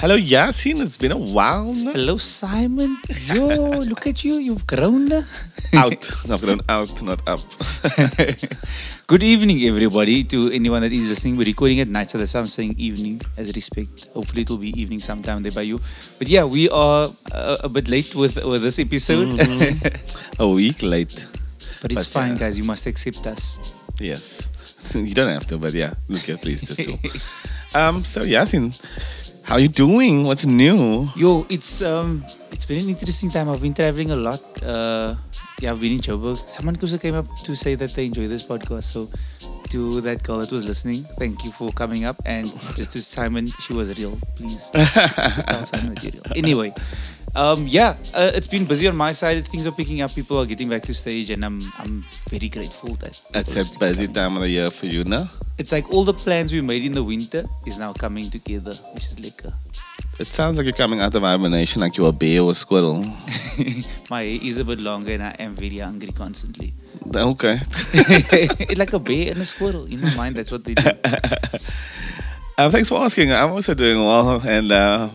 Hello, Yaaseen. It's been a while now. Hello, Simon. Yo, look at you. You've grown. Out. I've grown out, not up. Good evening, everybody. To anyone that is listening, we're recording at night, so that's why I'm saying evening as respect. Hopefully, it will be evening sometime there by you. But yeah, we are uh, a bit late with, with this episode. a week late. but it's But, fine, uh, guys. You must accept us. Yes. you don't have to, but yeah. Look please just do. um, so Yaaseen, how are you doing? What's new? Yo, it's um, it's been an interesting time. I've been traveling a lot. Uh, yeah, I've been in Joburg. Someone also came up to say that they enjoy this podcast. So, to that girl that was listening, thank you for coming up. And just to Simon, she was real. Please, just tell Simon that real. Anyway, um, yeah, uh, it's been busy on my side. Things are picking up. People are getting back to stage, and I'm I'm very grateful that It's a busy coming. time of the year for you now. It's like all the plans we made in the winter is now coming together, which is lekker. It sounds like you're coming out of hibernation like you're a bear or a squirrel. My hair is a bit longer and I am very hungry constantly. Okay. it's like a bear and a squirrel. In my mind, that's what they do. Um, thanks for asking. I'm also doing well, and uh,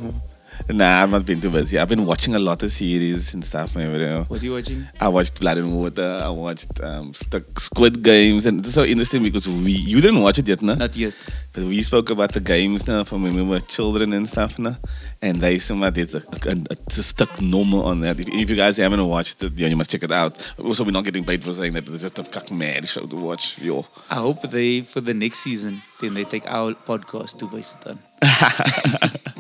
nah, I've not been too busy. I've been watching a lot of series and stuff. Maybe, you know. What are you watching? I watched Blood and Water. I watched um, the Squid Games, and it's so interesting because we you didn't watch it yet, no? Not yet. But we spoke about the games now from when we were children and stuff now. And they somehow did a, a, a, stuck normal on that. If, if you guys haven't watched it, yeah, you must check it out. Also, we're not getting paid for saying that. It's just a cuck mad show to watch. Yo. I hope they, for the next season, then they take our podcast to base it on.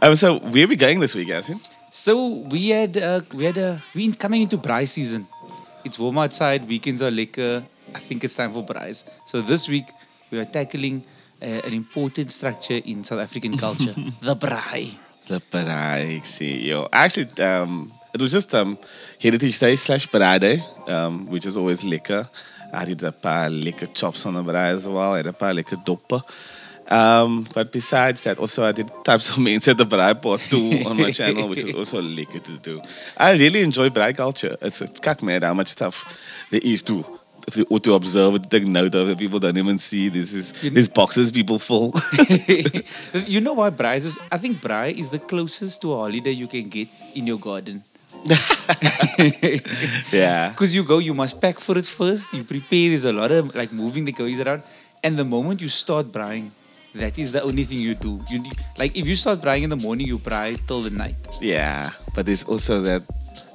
Um, so where are we going this week, Yaaseen? So we had, uh, we had a, we in- coming into braai season. It's warm outside, weekends are lekker. I think it's time for braais. So this week, we are tackling uh, an important structure in South African culture, the braai. The Braai, see, yo. Actually, um, it was just um, Heritage Day slash Braai Day, um, which is always lekker. I did a paar lekker chops on the braai as well. I had a paar lekker doppen. Um, but besides that, also I did types of means at the braai pot too on my channel, which is also lekker to do. I really enjoy braai culture. It's it's kak man how much stuff there is to to, or to observe and take note of that people don't even see. This is You- these boxes people full. you know why braai is? I think braai is the closest to a holiday you can get in your garden. yeah. Because you go, you must pack for it first. You prepare. There's a lot of like moving the goes around, and the moment you start braaiing, that is the only thing you do. You like if you start braaiing in the morning, you braai till the night. Yeah, but there's also that.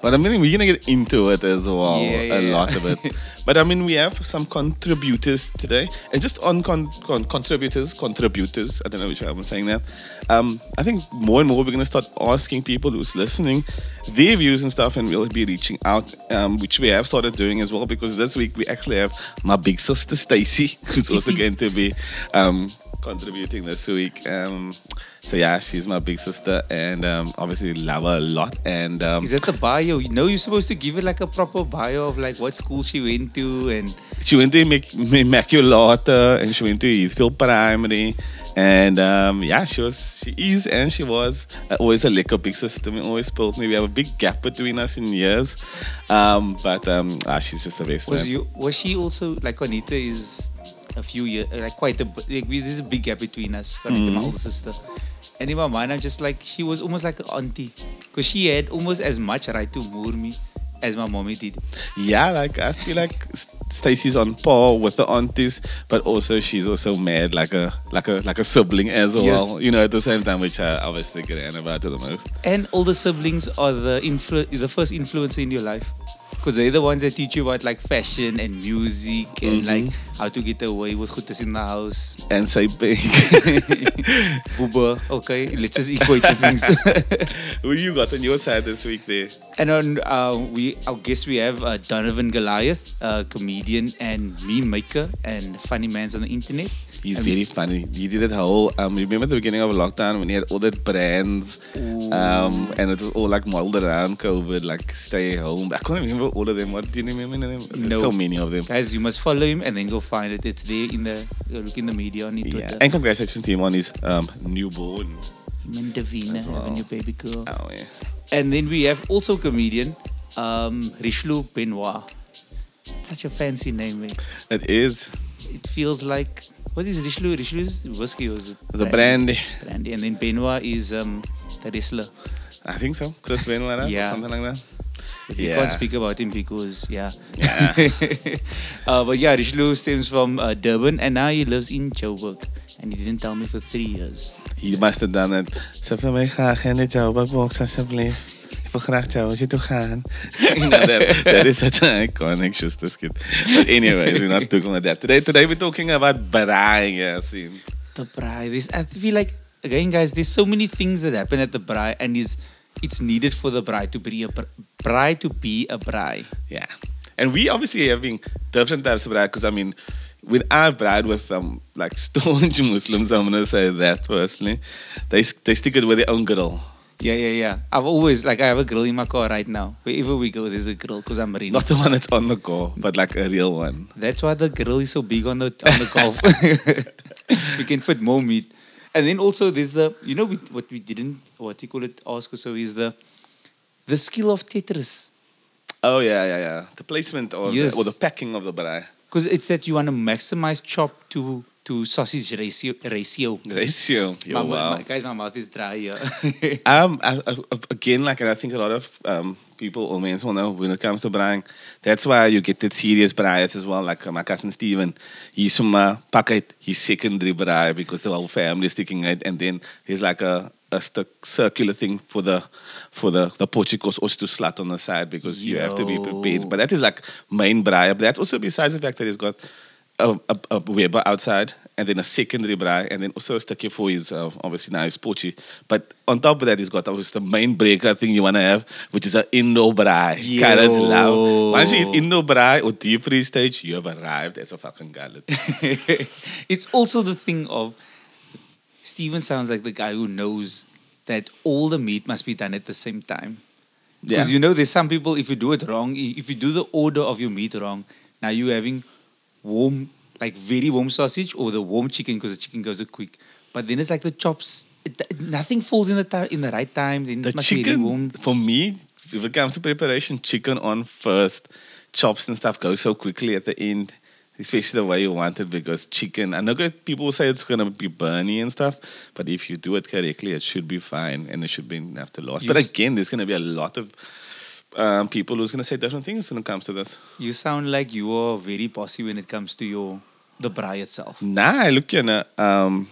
But I mean, we're gonna get into it as well, Yeah, yeah, a yeah. lot of it. but I mean, we have some contributors today, and just on con- con- contributors, contributors. I don't know which way I'm saying that. Um, I think more and more we're gonna start asking people who's listening their views and stuff, and we'll be reaching out, um, which we have started doing as well. Because this week we actually have my big sister Stacey, who's also going to be um, contributing this week. Um, so yeah, she's my big sister, and um, obviously love her a lot. And um, Is that the bio? You know, you're supposed to give it like a proper bio of like what school she went to and she went to Mac- Immaculata, and she went to Heathfield Primary. And um, yeah, she was, she is, and she was uh, always a lekker big sister to me. Always spoke me. We have a big gap between us in years, um, but um, ah, she's just the best. was man. you was she also like Anita? is a few years uh, like quite a like we, there's a big gap between us Juanita my mm-hmm. older sister and in my mind I'm just like she was almost like an auntie because she had almost as much right to moor me as my mommy did Yeah, like I feel like Stacey's on par with the aunties, but also she's also mad like a like a like a sibling as well. Yes. You know, at the same time, which I obviously get about to the most. and older siblings are the influ- the first influencer in your life because they're the ones that teach you about like fashion and music and like how to get away with goodies in the house And say big. booba okay let's just equate the things Who you got on your side this week there? And on uh, we, I guess we have uh, Donovan Goliath, a comedian and meme maker and funny man's on the internet. He's And very funny. He did that whole. Um, remember the beginning of lockdown when he had all that brands, um, and it was all like modeled around COVID, like stay at home. I can't remember all of them. What do you remember? Them? No. so many of them. Guys, you must follow him and then go find it. It's there in the uh, look in the media on it. Yeah. Twitter. And congratulations to him on his um, newborn. Him and Davina have a new baby girl. Oh, yeah. And then we have also comedian um, Richelieu Beaunoir. Such a fancy name. Eh? It is It feels like what is Richelieu? Richelieu's whiskey or is it the brandy. Brandy. And then Benoit is um, the wrestler. I think so. Chris Benoit? Yeah. Or something like that. We Yeah. can't speak about him because yeah. Yeah. uh, but yeah, Richelieu stems from uh, Durban and now he lives in Joburg. And he didn't tell me for three years. He must have done it. Ze wil mij graag in de Joburg alsjeblieft. Ik wil graag Joburg toe gaan. you know, that, is such an iconic Schuster skit. But anyways, we're not talking about that. Today, today we're talking about braai. Yeah, see. The braai. This I feel like again, guys. There's so many things that happen at the braai, and is it's needed for the bride to be a br- braai to be a bride. Yeah. And we obviously having different types of braai because I mean, when I've bride with some like staunch Muslims, I'm gonna say that personally, they they stick it with their own grill. Yeah, yeah, yeah. I've always like I have a grill in my car right now. Wherever we go, there's a grill because I'm marine. Not the one that's on the car, but like a real one. That's why the grill is so big on the on the golf. we can fit more meat. And then also there's the you know we, what we didn't what you call it ask or so is the the skill of Tetris. Oh yeah, yeah, yeah. The placement or, Yes. the, or the packing of the braai. Because it's that you want to maximize chop to to sausage ratio ratio. Ratio. Yo, my, wow. my- guys, my mouth is dry here. Um, I, I, again, like I think a lot of um, people or men will know when it comes to braaiing, that's why you get the serious braaiers as well. Like uh, my cousin Steven, he's from uh, pack he's secondary braai because the whole family is sticking it, and then there's like a a st- circular thing for the for the the Portuguese also to slat on the side because you have to be prepared. But that is like main braai. But that's also besides the fact that he's got a, a, a Weber outside and then a secondary braai and then also a stukje for his uh, obviously now his potjie. But on top of that he's got obviously the main breaker thing you wanna have, which is an indoor braai. Carrots loud. Once you eat indoor braai or deep freeze stage, you have arrived as a fucking gullet. it's also the thing of Steven sounds like the guy who knows that all the meat must be done at the same time. Yeah. Because you know, there's some people, if you do it wrong, if you do the order of your meat wrong, now you're having warm, like very warm sausage or the warm chicken because the chicken goes quick. But then it's like the chops, it, it- nothing falls in the time in the right time. Then the it must be warm. chicken for me, if it comes to preparation, chicken on first, chops and stuff go so quickly at the end, especially the way you want it because chicken. I know people say it's gonna be burny and stuff, but if you do it correctly, it should be fine and it should be enough to last. You but again, there's gonna be a lot of um, people who's gonna say different things when it comes to this. You sound like you are very bossy when it comes to your the bra itself. Nah, look, you know, um,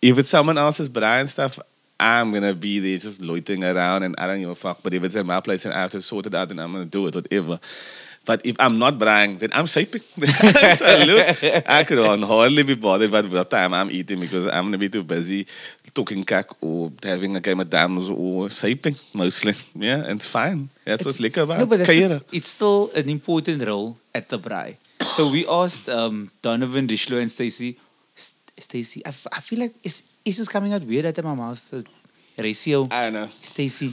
if it's someone else's bra and stuff, I'm gonna be there just loitering around and I don't give a fuck. But if it's in my place and I have to sort it out, then I'm gonna do it, whatever. But if I'm not braaiing, then I'm shaping. so look, I could hardly be bothered about what time I'm eating because I'm gonna be too busy talking cack or having a game of dams or shaping mostly. Yeah, and it's fine. That's what's lekker about No, but it. it's still an important role at the braai. So we asked um, Donovan, Richelieu, and Stacey. St- Stacey, I, f- I feel like is is this coming out weird out of my mouth? Uh, ratio, I don't know. Stacey.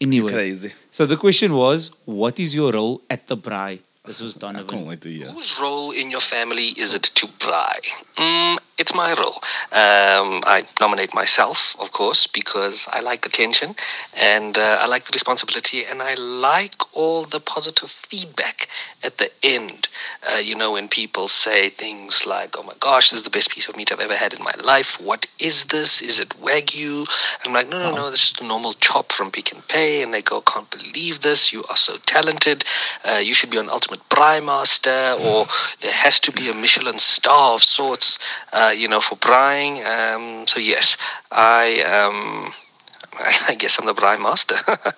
Anyway, Crazy. so the question was, what is your role at the braai? This was I can't Donovan. wait to hear. Whose role in your family is it to braai? Mm, it's my role. Um, I nominate myself, of course, because I like attention and uh, I like the responsibility and I like all the positive feedback at the end. Uh, you know, when people say things like, oh my gosh, this is the best piece of meat I've ever had in my life. What is this? Is it Wagyu? I'm like, no, no, no, this is the normal chop from Pick and Pay. And they go, can't believe this. You are so talented. Uh, you should be on Ultimate Braai Master, or there has to be a Michelin star of sorts, uh, you know, for braaiing. Um, so, yes, I, um, I guess I'm the Braai Master.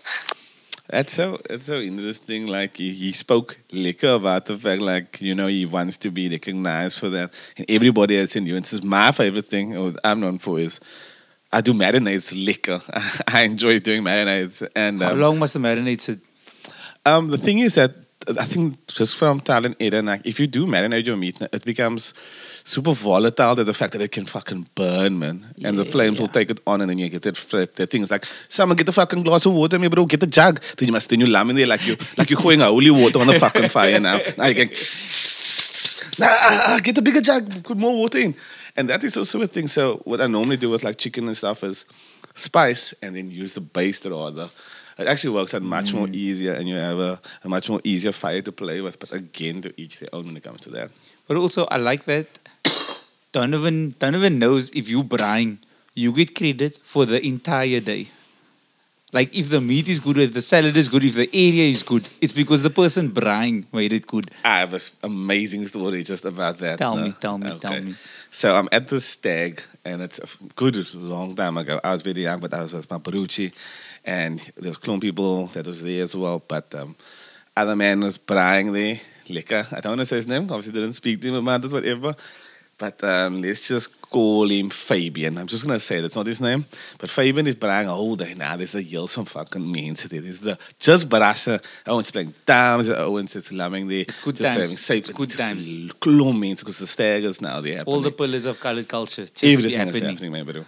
That's so that's so interesting. Like he, he spoke lekker about the fact, like you know, he wants to be recognized for that, and everybody has nuances. My favorite thing, or I'm known for, is I do marinades lekker. I enjoy doing marinades, and How um, long must the marinade sit? um, the thing is that I think just from talent Eden, like if you do marinate your meat, it becomes super volatile to the fact that it can fucking burn, man. and the Yeah, flames will take it on, and then you get that, that, that things like, someone get the fucking glass of water, me bro, get the jug. Then you must then you lam in there like you like you're pouring holy water on the fucking fire now. Now you can. Nah, ah, ah, get a bigger jug, put more water in. And that is also a thing. So what I normally do with like chicken and stuff is spice and then use the base rather. It actually works out much more easier and you have a, a much more easier fire to play with. But again, to each their own when it comes to that. But also, I like that Donovan Donovan knows if you brine, you get credit for the entire day. Like if the meat is good, if the salad is good, if the area is good, it's because the person brine made it good. I have an amazing story just about that. Tell no? me, tell me, tell me. So I'm at the stag, and it's a good long time ago. I was very young, but I was with my Baruchi, and there was clone people that was there as well. But um, other man was buying there, lekker. I don't want to say his name. Obviously, didn't speak to him about it, whatever. But um, let's just call him Fabian. I'm just gonna say that's not his name. But Fabian is whole day now. There's a heel some fucking mense there. There's the just Barassa. Owens playing times. Owens is lamming there. It's good just times. safe. It's good just times. Clone mense because the staggers now they All the pillars of colored culture just Everything be is happening. happening, man, bro.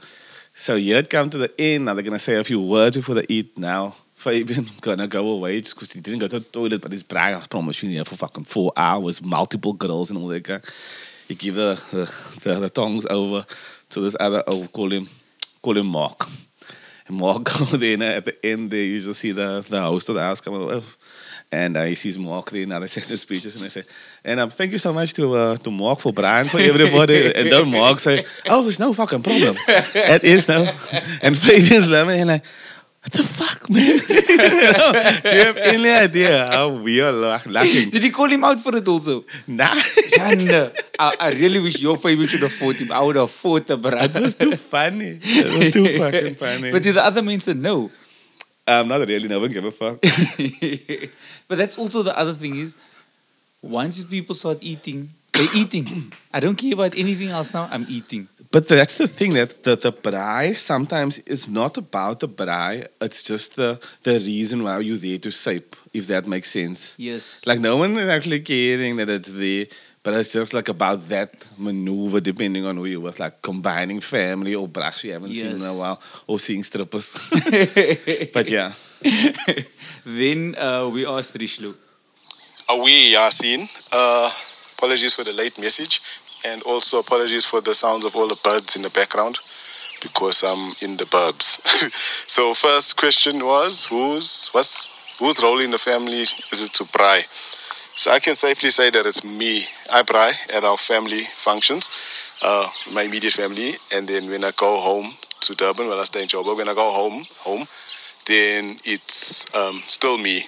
So you had come to the end. Now they're gonna say a few words before they eat. Now Fabian gonna go away just because he didn't go to the toilet, but his brain I promise you here for fucking four hours, multiple girls and all that. guy. He give the the, the, the tongues over to this other oh call him call him Mark. And Mark there and at the end there you just see the the host of the house come over. And uh, he sees Mark there. Now they say the speeches and they say, and um, thank you so much to uh, to Mark for Brian for everybody. and then Mark say, oh, it's no fucking problem. it is no. And Fabian's laughing and like, what the fuck, man? you know, do you have any idea how we are laugh- laughing? Did he call him out for it also? Nah, Janda, I, I really wish your Fabian should have fought him. I would have fought the it brother. was too funny. It was too fucking funny. But the other man said no. I'm um, not really. No one give a fuck. but that's also the other thing is once people start eating, they're eating. I don't care about anything else now. I'm eating. But that's the thing that the, the braai sometimes is not about the braai. It's just the the reason why you're there to shape, if that makes sense. Yes. Like no one is actually caring that it's there, but it's just like about that maneuver depending on who you was, like combining family or brass you haven't seen in a while, or seeing strippers. but yeah. then uh, we asked Richelieu. We Yaaseen. Uh, apologies for the late message, and also apologies for the sounds of all the birds in the background because I'm in the burbs. so first question was whose what's whose role in the family is it to braai? So I can safely say that it's me. I braai at our family functions, uh, my immediate family, and then when I go home to Durban, well I stay in Joburg, when I go home home, then it's um, still me.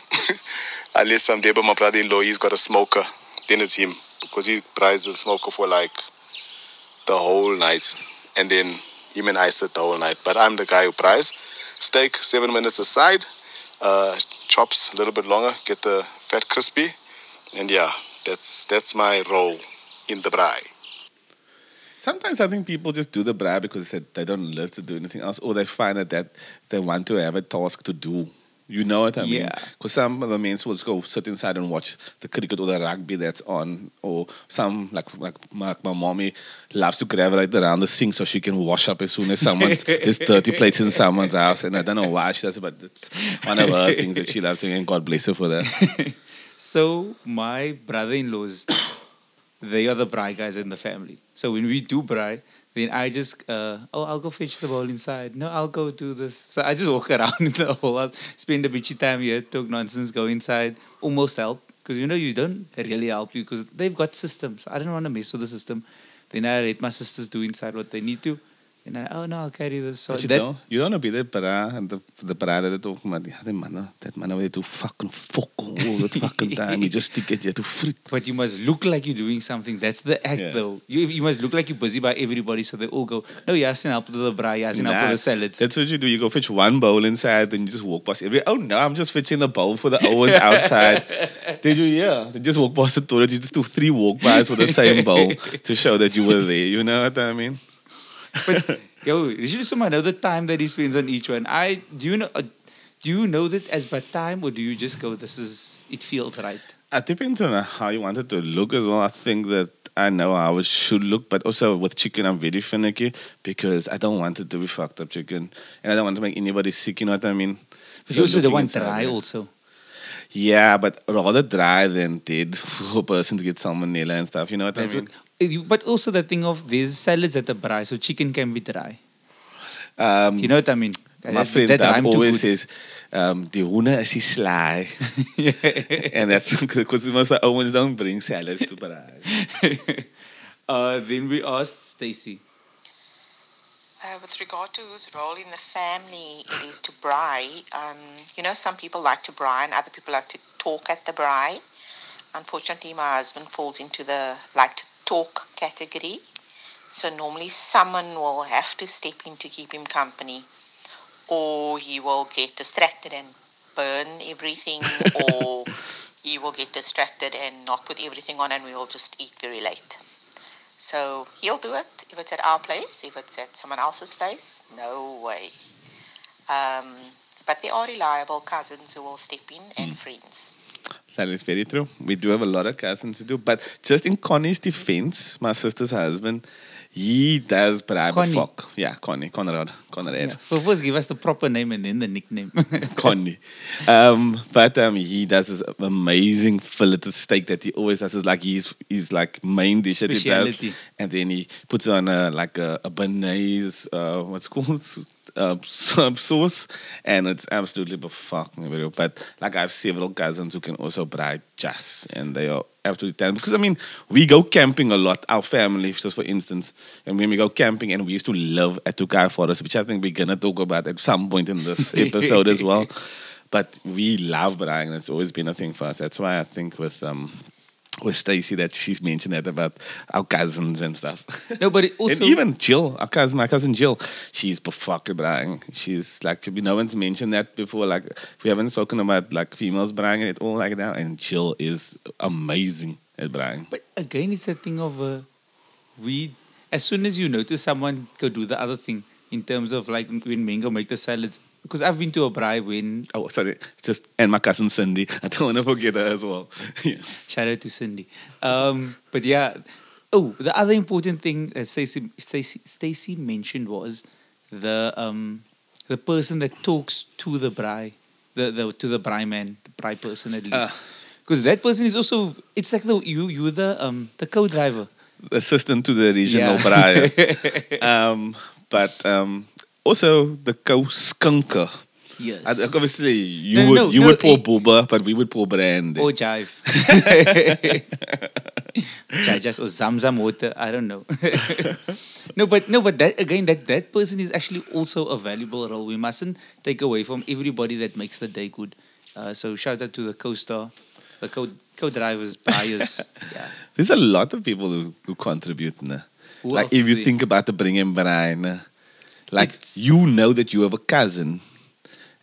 Unless someday, but my brother-in-law, he's got a smoker, then it's him because he buys the smoker for like the whole night, and then him and I sit the whole night. But I'm the guy who buys steak seven minutes aside, uh, chops a little bit longer, get the fat crispy, and yeah, that's that's my role in the braai. Sometimes I think people just do the braai because they, don't live to do anything else, or they find that, that they want to have a task to do. You know what I mean? Yeah. Because some of the men will just go sit inside and watch the cricket or the rugby that's on, or some like like my, my mommy loves to gravitate around the sink so she can wash up as soon as someone's there's dirty plates in someone's house, and I don't know why she does it, but it's one of her things that she loves doing, and God bless her for that. So my brother-in-laws, they are the braai guys in the family. So when we do braai, then I just, uh, oh, I'll go fetch the bowl inside. No, I'll go do this. So I just walk around in the whole house, spend a bitchy time here, talk nonsense, go inside, almost help. Because you know, you don't really help you because they've got systems. I don't want to mess with the system. Then I let my sisters do inside what they need to. And I, oh no, I'll carry this. So But you that, know, you don't want to be the para and the the para ah, that talk maar die mannen, that mannen they do fucking fuck all the fucking time. You just stick it, you to freak. But you must look like you're doing something. That's the act, Yeah. though. You, you must look like you're busy by everybody, so they all go, "No, Yaaseen, help with the bra. braai, Yaaseen, help with the salads." That's what you do. You go fetch one bowl inside, and you just walk past every. Oh no, I'm just fetching the bowl for the Owens outside. Did you? Yeah. They just walk past the toilet. You just do three walk bys with the same bowl to show that you were there. You know what I mean? But yo, also know the time that he spends on each one. I do you know? Uh, do you know that as by time, or do you just go, "This is it feels right"? It depends on how you want it to look as well. I think that I know how it should look, but also with chicken, I'm very finicky because I don't want it to be fucked up chicken, and I don't want to make anybody sick. You know what I mean? But you also the one dry also. Yeah, but rather dry than dead for a person to get salmonella and stuff. You know what That's I mean? what- but also the thing of there's salads at the braai, so chicken can be dry. Um, Do you know what I mean? my That- friend that Dab rhyme too always good. says, um, "Die hoene is die sly," and that's because most of the Owens don't bring salads to braai. uh, then we asked Stacey. Uh, with regard to whose role in the family it is to braai, um, you know, some people like to braai and other people like to talk at the braai. Unfortunately, my husband falls into the like to talk category. So normally someone will have to step in to keep him company, or he will get distracted and burn everything, or he will get distracted and not put everything on, and we will just eat very late. So he'll do it if it's at our place. If it's at someone else's place, no way. Um, but there are reliable cousins who will step in and friends. That is very true. We do have a lot of cousins to do, but just in Connie's defense, my sister's husband, he does bribe Connie. fuck. Yeah, Connie, Conrad, Conrad. Yeah. So first give us the proper name and then the nickname. Connie. Um, but um, he does this amazing fillet steak that he always does. It's like he's he's like main dish that he does, and then he puts on a like a, a bearnaise, uh, what's it called uh, sub sauce, and it's absolutely fucking real. But like I have several cousins who can also braai just, and they are absolutely talented. Because I mean, we go camping a lot. Our family, just for instance, and when we go camping, and we used to live at Tokai Forest, which I think we're gonna talk about at some point in this episode as well. But we love braaiing, and it's always been a thing for us. That's why I think with um with Stacey that she's mentioned that about our cousins and stuff. no, but it also and even Jill, our cousin, my cousin Jill, she's fucking braaiing. She's like, no one's mentioned that before. Like, we haven't spoken about like females braaiing at all like that. And Jill is amazing at braaiing. But again, it's a thing of uh, we. As soon as you notice someone go do the other thing in terms of like when men go make the salads, because I've been to a braai when Oh, sorry, just and my cousin Cindy. I don't want to forget her as well. yes. shout out to Cindy. Um, but yeah, oh, the other important thing that Stacey Stacey Stacey mentioned was the um the person that talks to the braai, the the to the braai man, the braai person at least. Ah. Because that person is also, it's like the you you the um the co-driver. Assistant to the regional Yeah. um, but um, also the co skunker. Yes. Obviously, you No, would no, you no, would pour it- booba, but we would pour brand. or jive. Jajas or Zamzam water. I don't know. no, but no, but that again, that that person is actually also a valuable role. We mustn't take away from everybody that makes the day good. Uh, so shout out to the co-star, the co co-drivers, buyers. yeah. There's a lot of people who, who contribute. Nah. Who like if you think about the bring in Brian. Like It's- you know that you have a cousin.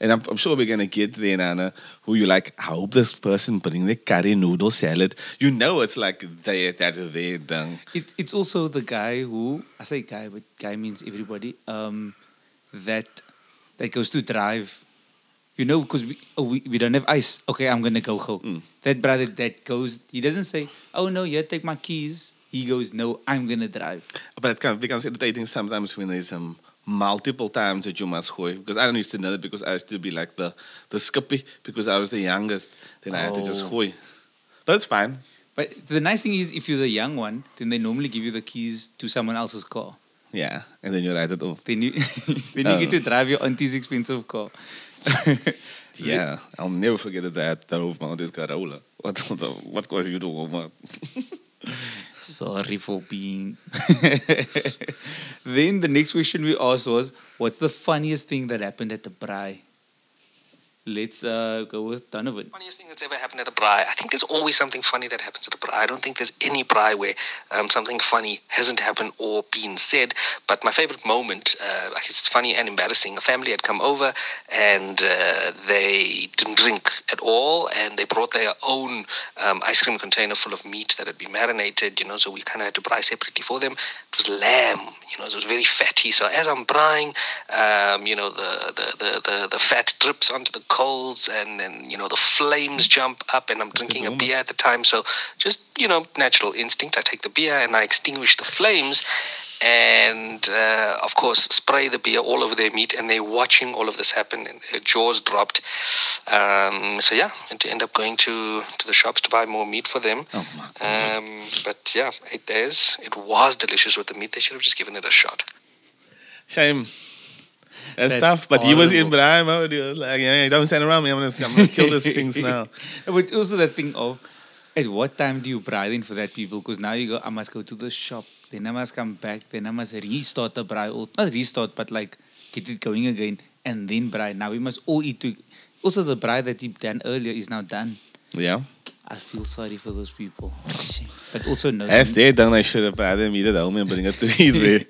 And I'm, I'm sure we're gonna get there, Nana. Who you like? I hope this person bring the curry noodle salad. You know, it's like they that's their thing. It, it's also the guy who I say guy, but guy means everybody. Um, that that goes to drive. You know, because we, oh, we we don't have ice. Okay, I'm gonna go home. Mm. That brother that goes, he doesn't say, "Oh no, you take my keys." He goes, "No, I'm gonna drive." But it kind of becomes irritating sometimes when there's um, multiple times that you must go. Because I don't used to know that because I used to be like the the skippy because I was the youngest. Then I had to just Oh. go. But it's fine. But the nice thing is, if you're the young one, then they normally give you the keys to someone else's car. Yeah, and then you write it off. Then you then you Oh. get to oh. drive your auntie's expensive car. Yeah, I'll never forget that I had daarover maar dis Carola. Wat wat wat was you doing? Maar Sorry for being. then the next question we asked was, "What's the funniest thing that happened at the braai?" Let's uh, go with Donovan. funniest thing that's ever happened at a braai. I think there's always something funny that happens at a braai. I don't think there's any braai where um, something funny hasn't happened or been said. But my favorite moment, uh, it's funny and embarrassing. A family had come over and uh, they didn't drink at all, and they brought their own um, ice cream container full of meat that had been marinated. You know, so we kind of had to braai separately for them. It was lamb. You know, it was very fatty. So as I'm braaiing, um, you know, the, the, the, the, the fat drips onto the coals and then, you know, the flames jump up and I'm drinking a beer at the time. So just, you know, natural instinct. I take the beer and I extinguish the flames. And uh, of course spray the beer all over their meat, and they're watching all of this happen, and their jaws dropped. Um, so yeah, and to end up going to to the shops to buy more meat for them. Oh Um, but yeah, eight days. It was delicious with the meat. They should have just given it a shot. Shame. That's, That's tough. But he was in horrible. Brian mode. Like, yeah, don't stand around me. I'm gonna, I'm gonna kill these things now. But also that thing of at what time do you braai then for that people? Because now you go, I must go to the shop, then I must come back, then I must restart the braai. Or not restart, but like get it going again, and then braai. Now we must all eat. To, also, the braai that he done earlier is now done. Yeah. I feel sorry for those people. But also no. As they done, I should have rather meet at home and bring it to eat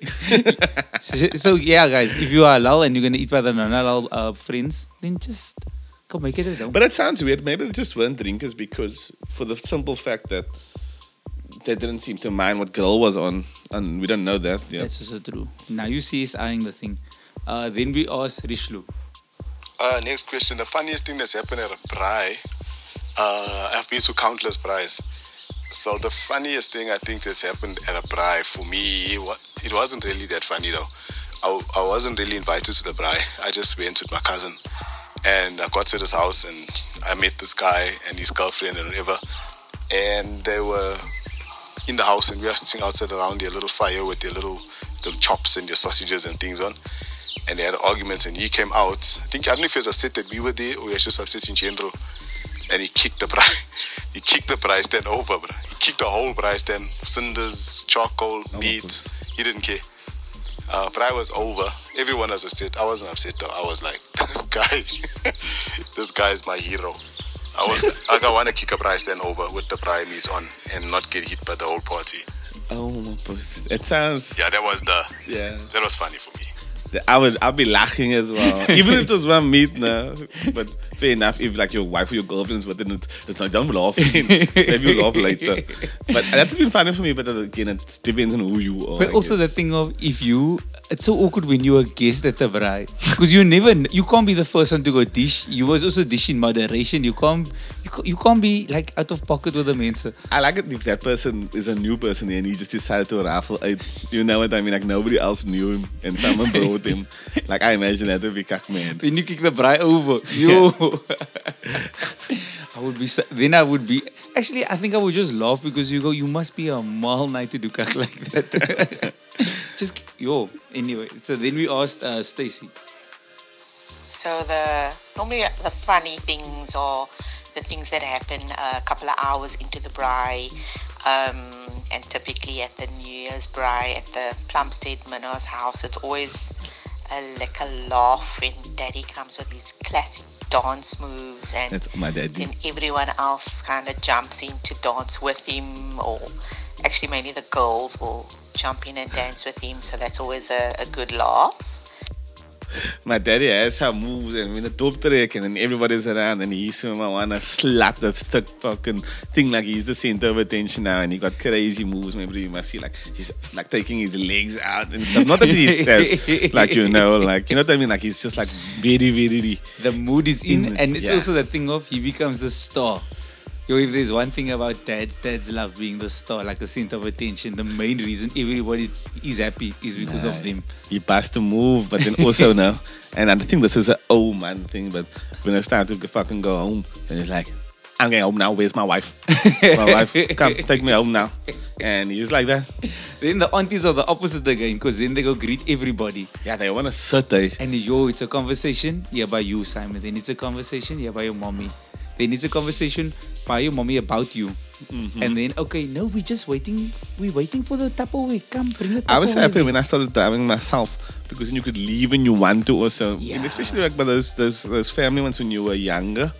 so, so yeah, guys, if you are halal and you're gonna eat by the non-halal uh, friends, then just go make it at home. But it sounds weird. Maybe they just weren't drinkers because, for the simple fact that they didn't seem to mind what girl was on, and we don't know that. Yeah. That's also true. Now you see us eyeing the thing. Uh, then we asked Richelieu. Uh, next question. The funniest thing that's happened at a braai. Uh, I've been to countless braais. So the funniest thing I think that's happened at a braai for me, it wasn't really that funny though. I, I wasn't really invited to the braai. I just went with my cousin, and I got to this house and I met this guy and his girlfriend and whatever, and they were in the house and we were sitting outside around their little fire with their little little chops and their sausages and things on and they had arguments and he came out. I think I don't know if he was upset that we were there or he was just upset in general. And he kicked the braai. He kicked the braai stand over, bro. He kicked the whole braai stand. Cinders, charcoal, meat. He didn't care. Uh, I was over. Everyone was upset. I wasn't upset though. I was like, this guy, this guy is my hero. I was like, I want to kick a braai stand over with the braai meat on and not get hit by the whole party. Oh my gosh. It sounds. Yeah, that was the Yeah. that was funny for me. I would I'd be laughing as well. Even if it was one meat now. But fair enough, if like your wife or your girlfriend's with it, it's, it's like don't laugh. Maybe you'll laugh later. But that's been funny for me, but again it depends on who you are. But I also guess. the thing of if you, it's so awkward when you're a guest at the braai because you never, you can't be the first one to go dish. You must also dish in moderation. You can't, you can't, you can't be like out of pocket with the mensen. I like it if that person is a new person and he just decided to raffle out. You know what I mean? Like nobody else knew him and someone brought him. Like I imagine that would be kak man. When you kick the braai over, yo, I would be. Then I would be. Actually, I think I would just laugh because you go. You must be a mal night to do kak like that. just yo. Anyway, so then we asked uh, Stacey. So the normally the funny things or the things that happen a couple of hours into the braai, um, and typically at the New Year's braai at the Plumstead Minnows house, it's always a, like a laugh when Daddy comes with his classic dance moves and That's my daddy. then everyone else kind of jumps in to dance with him or actually mainly the girls will jump in and dance with him so that's always a, a good laugh My daddy has her moves and when the dope trick and then everybody's around and he's I wanna slap that stick fucking thing like he's the center of attention now and he got crazy moves. Maybe you must see like he's like taking his legs out and stuff. Not that he has like you know, like you know what I mean? Like he's just like very, very the mood is in, In- and it's yeah. also the thing of he becomes the star. Yo, if there's one thing about dads, dads love being the star, like the center of attention. The main reason everybody is happy is because of them. he passed the move, but then also now, and I think this is an old man thing, but when I start to fucking go home, then it's like, I'm going home now. Where's my wife? my wife, come take me home now. And he's like that. Then the aunties are the opposite again, because then they go greet everybody. Yeah, they want to sit there. And yo, it's a conversation, yeah, by you, Simon. Then it's a conversation, yeah, by your mommy. Then it's a conversation by your mommy about you. Mm-hmm. And then, okay, no, we're just waiting. We're waiting for the Tupperware. Come, bring the Tupperware. I was happy then. when I started driving myself because then you could leave when you want to also. And especially like by those, those those family ones when you were younger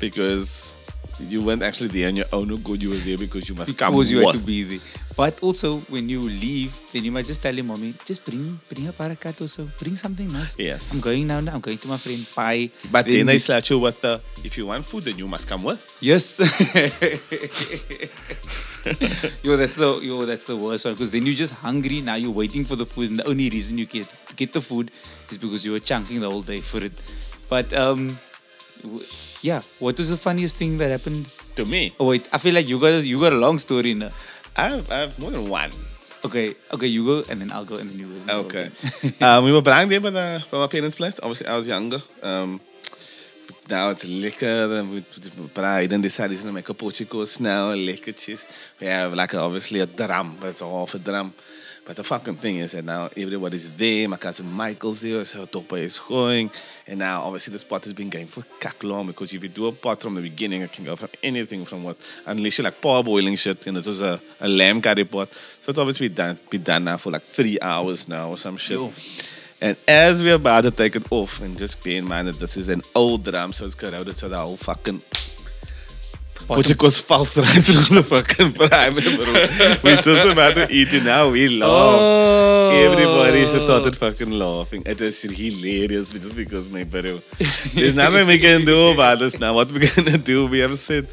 because you weren't actually there on your own good, you were there because you must come because you had to be there. But also, when you leave, then you must just tell your mommy, just bring bring a parakat also, bring something nice. Yes. I'm going now. now I'm going to my friend Pai. But then, they we- slap you with the if you want food then you must come with. Yes. yo, that's the yo, that's the worst one because then you're just hungry. Now you're waiting for the food, and the only reason you get get the food is because you were chunking the whole day for it. But um, w- yeah, what was the funniest thing that happened? To me, Oh wait, I feel like you got a, you got a long story now. I have, I have more than one. Okay, okay, you go and then I'll go and then you go. Okay. um, we were buying there by, the, by my parents' place. Obviously, I was younger. Um, now it's lekker. Then we bride and decided to make a potjiekos now, liquor cheese. We have like a, obviously a drum, but it's half a drum. But the fucking thing is that now everybody's there. My cousin Michael's there, so Topa is going. And now obviously the spot has been going for kak long because if you do a pot from the beginning, it can go from anything from what unless you like parboiling shit and it was a, a lamb curry pot. So it's obviously done be done now for like three hours now or some shit. Yo. And as we're about to take it off, and just bear in mind that this is an old drum, so it's corroded, so the whole fucking Potjiekos valt right through the fucking prime, bro. We just about to eat it now. We laugh. Oh. Everybody just started fucking laughing. It was hilarious just because my bro. There's nothing we can do about this now. What we're gonna do? We have said.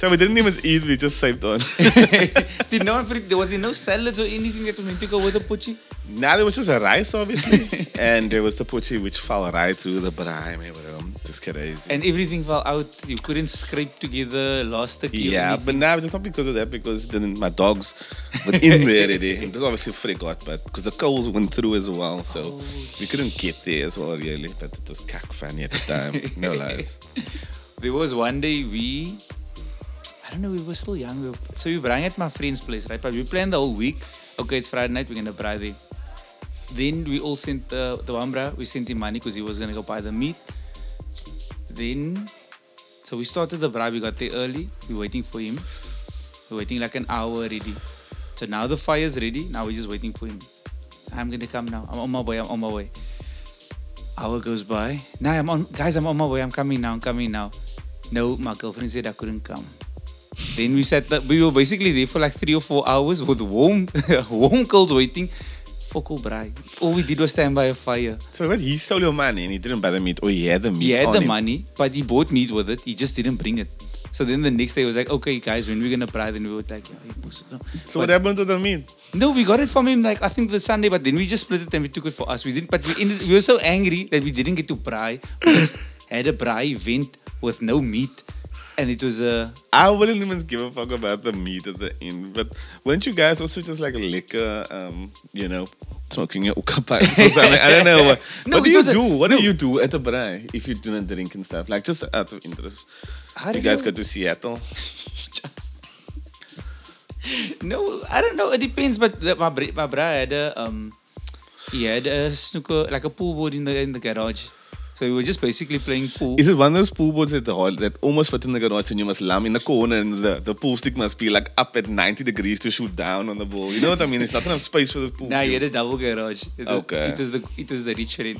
So we didn't even eat, we just saved on. Did no one freak? There was no salads or anything that was meant to go with the potjie. now there was just a rice, obviously. and there was the potjie which fell right through the brine, eh, bro. Just crazy. And everything fell out. You couldn't scrape together, lost the key. Yeah, but now it's not because of that, because then my dogs were in there already. It was obviously forgot, but because the coals went through as well, so we couldn't get there as well, really. But it was cack funny at the time. No lies. There was one day we, I don't know, we were still young. We were, so we brought at my friend's place, right? But we planned the whole week. Okay, it's Friday night, we're gonna buy there. Then we all sent uh, the one bra, we sent him money because he was gonna go buy the meat. Then, so we started the bra, we got there early, we waiting for him. We're waiting like an hour already. So now the fire's ready, now we're just waiting for him. I'm gonna come now, I'm on my way, I'm on my way. Hour goes by. Now I'm on, guys, I'm on my way. I'm coming now. I'm coming now. No, my girlfriend said I couldn't come. Then we sat. That, we were basically there for like three or four hours with warm, warm coals waiting for cool. All we did was stand by a fire. So what? He stole your money and he didn't buy the meat, or he had the meat. He had the him. money, but he bought meat with it. He just didn't bring it. So then the next day he was like, okay, guys, when we're gonna braai, then we were like, yeah, no. So what happened to the meat? No, we got it from him like I think the Sunday, but then we just split it and we took it for us. We didn't, but we ended, we were so angry that we didn't get to braai. We just had a braai event with no meat, and it was a I wouldn't even give a fuck about the meat at the end. But weren't you guys also just like liquor, um, you know, smoking your hookah pipes or something? I don't know. What, No, what do you a- do? what no. do you do at the braai if you do not drink and stuff? Like just out of interest. How You guys you- go to Seattle. no. I don't know. It depends. But the, my bra- my bra had a um, he had a snooker like a pool board in the in the garage. So we were just basically playing pool. Is it one of those pool boards at the hall that almost fit in the garage and you must lam in the corner and the, the pool stick must be like up at 90 degrees to shoot down on the ball? You know what I mean? It's not enough space for the pool. Nah, cue. had a double garage. It was, Okay. It was the it was the rich friend.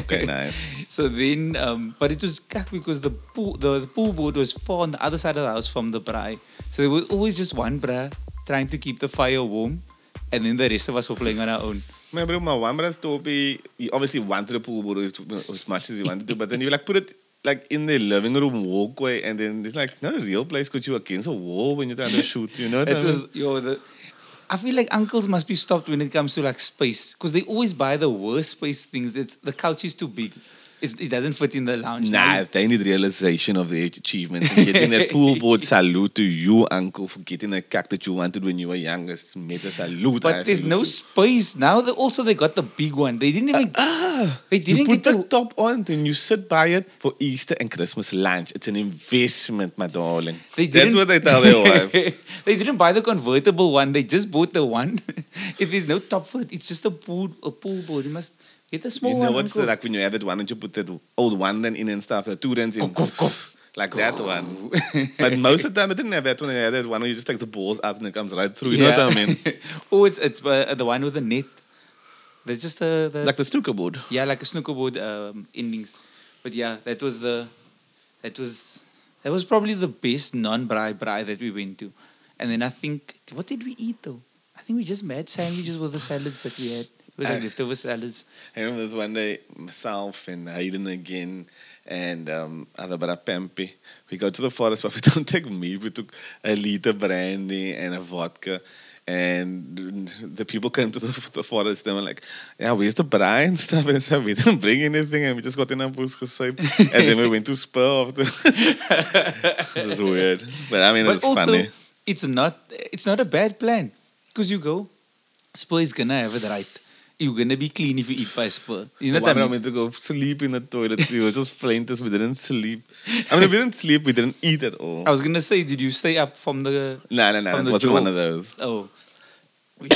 Okay, nice. So then, um, but it was cack because the pool the, the pool board was far on the other side of the house from the braai. So there was always just one bra trying to keep the fire warm, and then the rest of us were playing on our own. My bro, my one brother's topi, he obviously wanted a pool board as, much as he wanted to, but then you like put it like in the living room walkway, and then it's like not a real place because you're against a wall when you're trying to shoot. You know what I It mean? was yo the. I feel like uncles must be stopped when it comes to like space because they always buy the worst space things. It's the couch is too big. It's, it doesn't fit in the lounge. Now Nah, you- they need realization of their achievements and getting that pool board salute to you, uncle, for getting that cack that you wanted when you were younger. It's made a salute. I But there's salute no you. space now. They also they got the big one. They didn't even. Uh-uh. they didn't put get the the. top on then you sit by it for Easter and Christmas lunch. It's an investment, my darling. They That's didn't- what they tell their wife. they didn't buy the convertible one. They just bought the one. if there's no top for it, it's just a pool a pool board. You must get the small You know one. what's the, like when you have it one and you put that old one then in and stuff, the two rents in. Cough. Like that one. but most of the time it didn't have that one. It had that one where you just take the balls out and it comes right through. You know what I mean? oh, it's it's uh, the one with the net. There's just the, the Like the snooker board. yeah, like a snooker board um, endings. But yeah, that was the that was that was probably the best non-braai braai that we went to. And then I think what did we eat though? I think we just made sandwiches with the salads that we had. It was like Uh, leftover salads. I remember this one day, myself and Hayden again, and um, other brother Pampi. We go to the forest, but we don't take meat. We took a liter brandy and a vodka. And the people came to the, the forest and were like, Yeah, where's the and stuff? And so we didn't bring anything and we just got in our boots gesaved. and then we went to Spur after. it was weird. But I mean, but it's also, funny. it's not it's not a bad plan because you go, Spur is gonna have it right. You're gonna be clean if you eat by Spur. You know what I mean? we had to go sleep in the toilet. We were just plaintiffs. We didn't sleep. I mean, we didn't sleep. We didn't eat at all. I was gonna say, did you stay up from the No, no, no. It wasn't jaw? one of those. Oh. We-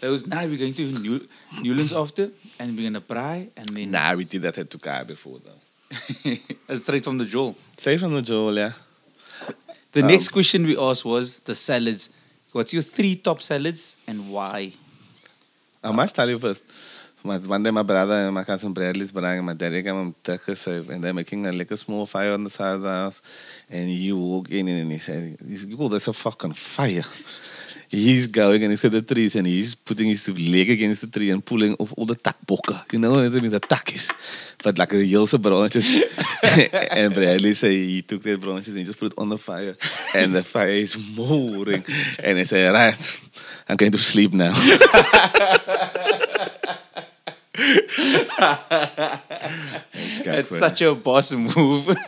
Those now we're going to New, Newlands after and we're gonna pry and then Nah, we did that at Tokai before, though. straight from the jaw. Straight from the jaw, yeah. The Um, next question we asked was the salads. What's your three top salads and why? I must tell you first. My, one day my brother and my cousin Bradley's bringing my daddy came home Texas uh, and they're making a like a small fire on the side of the house and you walk in and he said, "Oh, there's a fucking fire." He's going and he's got the trees and he's putting his leg against the tree and pulling off all the takbokke. You know what I mean? The takkies. But like the hills of branches. and Bradley said he took the branches and he just put it on the fire. And the fire is moldering. And he said, right, I'm going to sleep now. It's such a boss move.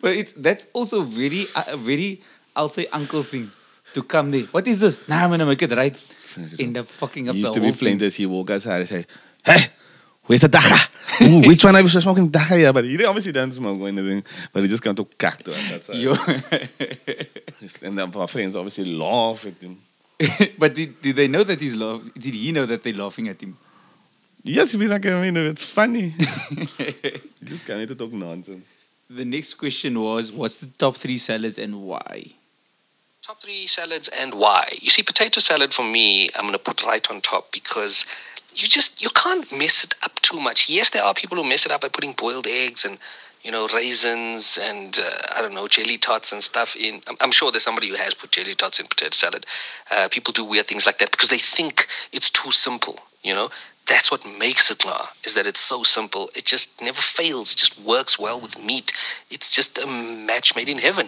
but it's that's also very uh, very I'll say uncle thing to come there. What is this? Nah, I'm gonna make it right. End up fucking up He used the to whole be playing thing. this. He walk outside and say, "Hey, where's the dagga? Ooh, which one are you smoking dagga Yeah, But he obviously doesn't smoke or anything. But he just come to cack to us outside. Yo. And then our friends obviously laugh at him. but did, did they know that he's laugh? Did he know that they're laughing at him? Yes, be like, I mean, it's funny. you just can't to talk nonsense. The next question was, what's the top three salads and why? Top three salads and why? You see, potato salad for me, I'm going to put right on top because you just you can't mess it up too much. Yes, there are people who mess it up by putting boiled eggs and you know raisins and uh, I don't know jelly tots and stuff in. I'm, I'm sure there's somebody who has put jelly tots in potato salad. Uh, people do weird things like that because they think it's too simple. You know, that's what makes it la is that it's so simple. It just never fails. It just works well with meat. It's just a match made in heaven.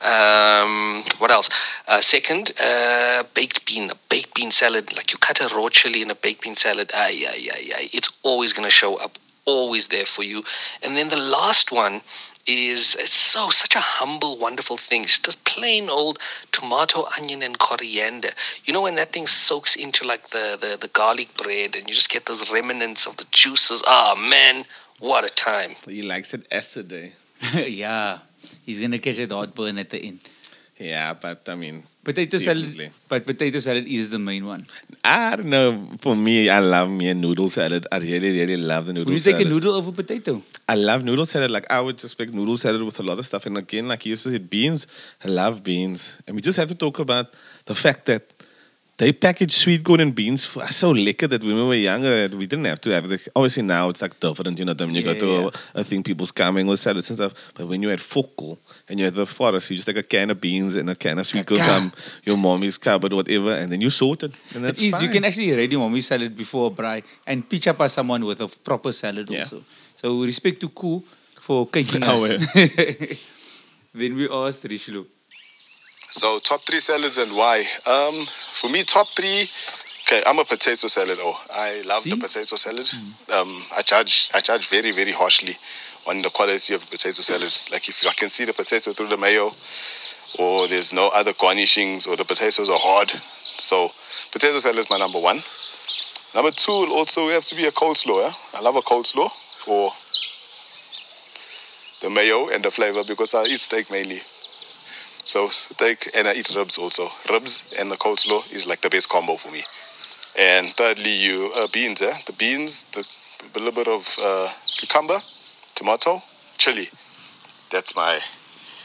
Um, what else? Uh, second, uh, baked bean, a baked bean salad. Like you cut a raw chili in a baked bean salad. Ay, ay, ay, ay. It's always going to show up. Always there for you. And then the last one is it's so such a humble, wonderful thing. It's just plain old tomato, onion, and coriander. You know when that thing soaks into like the, the, the garlic bread and you just get those remnants of the juices. Ah man, what a time. He likes it yesterday. yeah, he's gonna catch a heartburn at the end. Yeah, but I mean, Potato Definitely. salad, but potato salad is the main one. I don't know. For me, I love me a noodle salad. I really, really love the noodle salad. Would you salad. take a noodle over potato? I love noodle salad. Like I would just make noodle salad with a lot of stuff. And again, like you used to say, beans. I love beans. And we just have to talk about the fact that they package sweet corn and beans for so lekker that when we were younger, that we didn't have to have it. Obviously now it's like different, you know, when you Yeah, go to yeah. a, a thing, people's coming with salads and stuff. But when you had Fokkel and you had the forest, you just take a can of beans and a can of sweet corn from your mommy's cupboard, whatever, and then you sort it. And that's it is. You fine. can actually ready mommy salad before a braai and pitch up as someone with a proper salad Yeah. also. So respect to Koo for Oh, us. then we asked Richelieu. So top three salads and why? Um, for me, top three. Okay, I'm a potato salad. Oh, I love See? the potato salad. Um, I charge, I charge very, very harshly on the quality of potato salad. Like if I can see the potato through the mayo, or there's no other garnishings, or the potatoes are hard. So, potato salad is my number one. Number two will also have to be a coleslaw. Yeah? I love a coleslaw for the mayo and the flavor because I eat steak mainly. So steak and I eat ribs also. Ribs and the coleslaw is like the best combo for me. And thirdly, you uh, beans. Eh? The beans, the, a little bit of uh, cucumber, tomato, chili. That's my.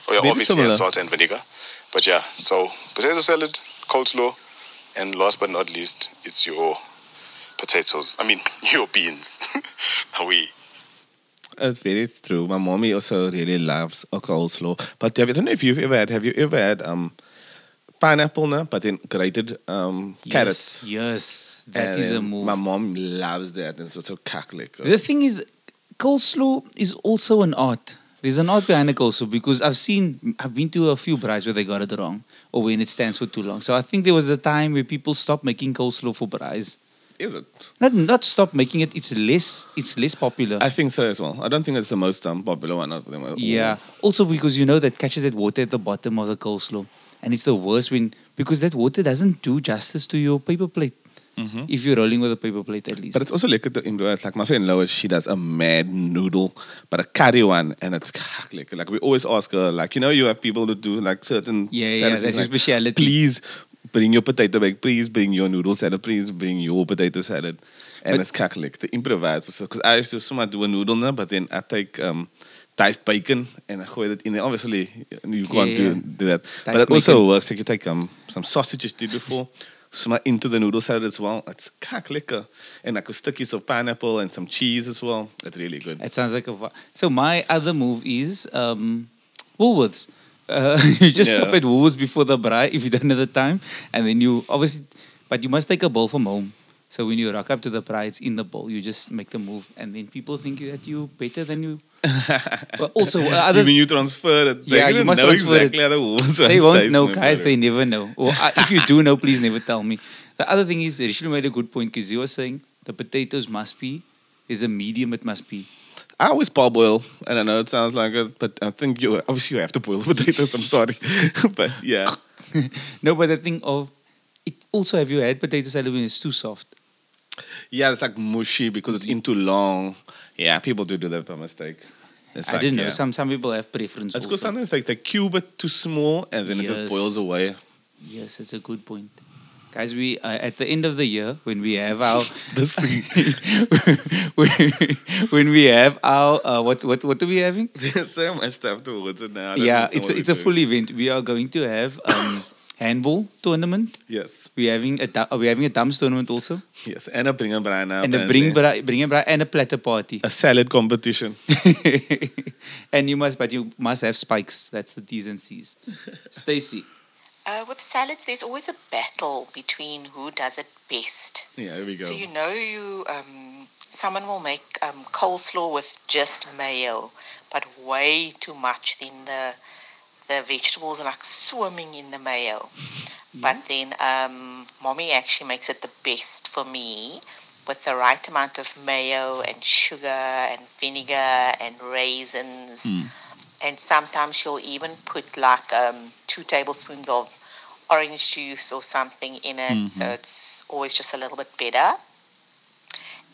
Oh yeah, Maybe obviously similar. salt and vinegar. But yeah, so potato salad, coleslaw, and last but not least, it's your potatoes. I mean, your beans. Are we. It's very true. My mommy also really loves a coleslaw. But I don't know if you've ever had. Have you ever had um, pineapple, no? but then grated um, carrots? Yes, yes. that And is a move. My mom loves that, and it's also cacklick. The thing is, coleslaw is also an art. There's an art behind a coleslaw because I've seen, I've been to a few braais where they got it wrong or when it stands for too long. So I think there was a time where people stopped making coleslaw for braais. Is it? Not not stop making it. It's less. It's less popular. I think so as well. I don't think it's the most um, popular one of them. yeah. Also because you know that catches that water at the bottom of the coleslaw. and it's the worst when because that water doesn't do justice to your paper plate. If you're rolling with a paper plate, at least. But it's also lekker to improvise. Like my friend Lois, she does a mad noodle, but a curry one, and it's lekker. Like we always ask her, like you know, you have people that do like certain Yeah, yeah, that's like, your speciality. Please bring your potato bag. Please bring your noodle salad. Please bring your potato salad. And But- it's cackling to improvise. Because I used to so much do a noodle now, but then I take um, diced bacon and I gooi it in there. Obviously, you can't do, yeah. do that. but it also works. Like you take um, some sausages did before. Some into the noodle salad as well. It's kak lekker. And like stickies of pineapple and some cheese as well. It's really good. It sounds like a. So my other move is um, Woolworths. Uh, you just stop at Woolworths before the braai if you don't have the time, and then you obviously, but you must take a bowl from home. So when you rock up to the braai, it's in the bowl. You just make the move, and then people think that you better than you. but also, uh, other you mean you transfer it? Yeah, you must know transfer it. exactly how the they won't know, guys. They never know. Or uh, if you do know, please never tell me. The other thing is, Richelieu made a good point because you were saying the potatoes must be is a medium. It must be. I always parboil. I don't know. It sounds like it, but I think you obviously you have to boil potatoes. I'm sorry, but yeah, no, but the thing of it. Also, have you had potato salad when it's too soft? yeah. It's like mushy because it's in too long. Yeah, people do do that by mistake. It's I like, didn't know. yeah. Some some people have preference. It's because sometimes like they cube it too small and then it just boils away. Yes, it's a good point. Guys, we uh, at the end of the year when we have our This thing. when, we have our uh, what what what are we having? There's so much stuff towards it now. Yeah, it's a, it's a full event. We are going to have um, handball tournament. Yes, We're having a du- we're having a dance tournament also, yes, and a bring a brand now. and a bring bra, bring a bra, and a platter party. a salad competition. and you must, but you must have spikes. That's the T's and C's. Stacey, Uh, with salads, there's always a battle between who does it best. Yeah, here we go. So you know, you um, someone will make um, coleslaw with just mayo, but way too much. Then the the vegetables are like swimming in the mayo. But then um, mommy actually makes it the best for me with the right amount of mayo and sugar and vinegar and raisins. And sometimes she'll even put like um, two tablespoons of orange juice or something in it. So it's always just a little bit better.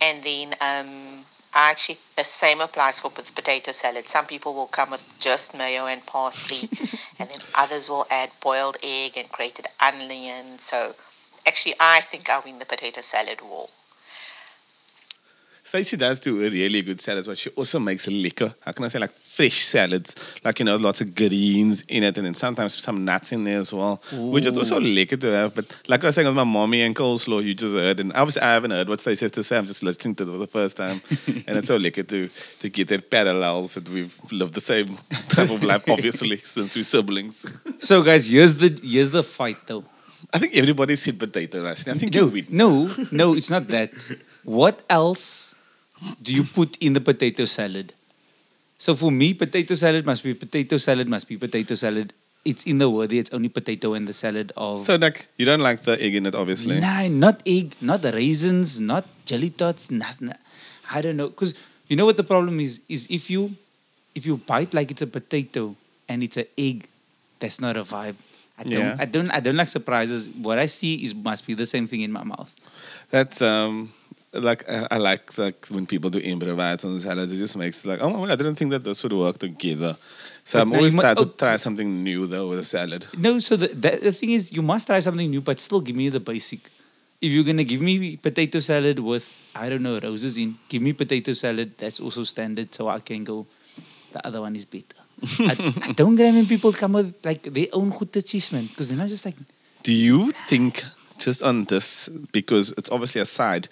And then um, I actually, the same applies for with potato salad. Some people will come with just mayo and parsley, and then others will add boiled egg and grated onion. So actually, I think I win the potato salad war. Stacey does do a really good salad, but she also makes a lekker. How can I say like fresh salads? Like you know, lots of greens in it, and then sometimes some nuts in there as well, which is also lekker to have. But like I was saying with my mommy and coleslaw, you just heard, and obviously I haven't heard what Stacey has to say. I'm just listening to it for the first time, and it's so lekker to to get that parallels that we've lived the same type of life, obviously, since we're siblings. so guys, here's the here's the fight though. I think everybody's hit potato rice. I think No, no, no, it's not that. What else do you put in the potato salad? So for me, potato salad must be potato salad must be potato salad. It's in the word. It's only potato and the salad of. So like you don't like the egg in it, obviously. Nah, not egg, not the raisins, not jelly tots, nothing. I don't know, cause you know what the problem is? Is if you, if you bite like it's a potato and it's an egg, that's not a vibe. I don't, Yeah. I don't, I don't like surprises. What I see is must be the same thing in my mouth. That's um like I, I like like when people do improvise on salads. It just makes like oh well, I didn't think that this would work together. So But I'm always trying to oh. try something new though with a salad. No, so the, the the thing is, you must try something new, but still give me the basic. If you're gonna give me potato salad with I don't know roses in, give me potato salad. That's also standard, so I can go. The other one is better. I, I don't get when people come with like their own good achievement because then I'm just like, Do you think just on this because it's obviously a side?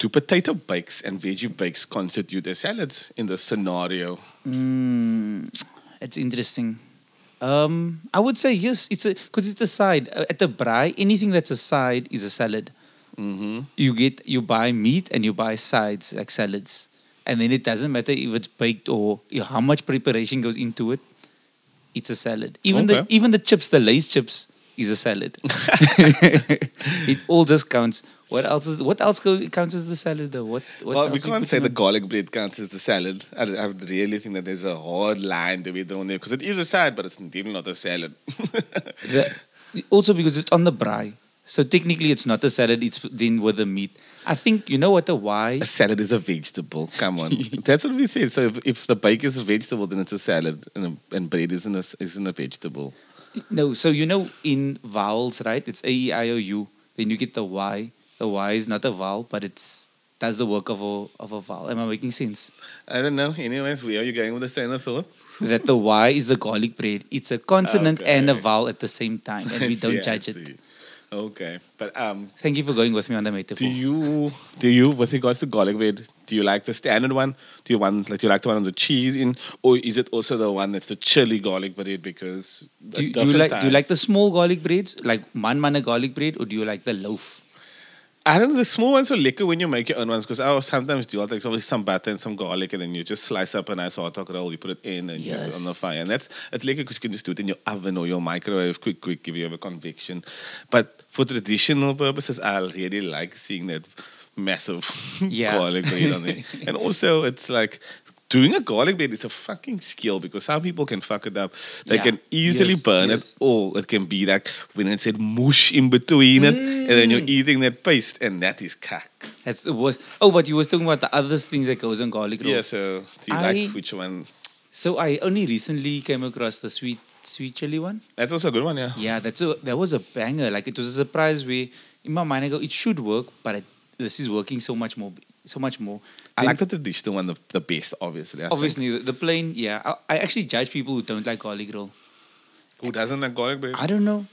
Do potato bakes and veggie bakes constitute as salads in this scenario? mm, it's interesting. Um, I would say yes. It's a because it's a side Uh, at the braai. Anything that's a side is a salad. Mm-hmm. you get you buy meat and you buy sides like salads and then it doesn't matter if it's baked or how much preparation goes into it it's a salad even the even the chips the lace chips is a salad. it all just counts. What else is what else counts as the salad though? What, what well, we can't say the garlic bread counts as the salad. I, I really think that there's a hard line to be drawn there because it is a salad, but it's definitely not a salad. The, also because it's on the braai. So technically it's not a salad, it's then with the meat. I think you know what the why a salad is a vegetable. Come on, that's what we said. So if, if the bake is a vegetable, then it's a salad, and, a, and bread isn't a, isn't a vegetable. No, so you know in vowels, right? It's A E I O U. Then you get the Y. The Y is not a vowel, but it's does the work of a of a vowel. Am I making sense? I don't know. Anyways, where are you going with this train of thought? that the Y is the garlic bread. It's a consonant and a vowel at the same time, and we don't judge it. Okay, but um, Thank you for going with me on the metaphor. do you do you with regards to garlic bread? Do you like the standard one? Do you want like do you like the one with the cheese in, or is it also the one that's the chili garlic bread? Because do, at do you like do you like the small garlic breads, like man mana garlic bread, or do you like the loaf? I don't know. The small ones are lekker when you make your own ones because I sometimes do like some some butter and some garlic and then you just slice up a nice hot dog roll. You put it in and you put it on the fire, and that's it's lekker because you can just do it in your oven or your microwave, quick, quick, if you have a convection. But for traditional purposes, I really like seeing that massive Yeah. garlic bread on there, and also it's like. Doing a garlic bread is a fucking skill because some people can fuck it up. They Yeah. can easily Yes, burn yes. it, or it can be like when it's said mush in between it, and then Mm. you're eating that paste, and that is kak. That's the worst. Oh, but you was talking about the other things that goes on garlic rolls. Yeah, so do you I- like which one? So I only recently came across the sweet sweet chili one. That's also a good one, yeah. Yeah, that's a that was a banger. Like it was a surprise where in my mind I go, it should work, but it, this is working so much more, so much more. I Then like the traditional one the, the best, obviously. I. Obviously, the, the plain. Yeah, I, I actually judge people who don't like garlic roll. Who doesn't like garlic bread? I don't know,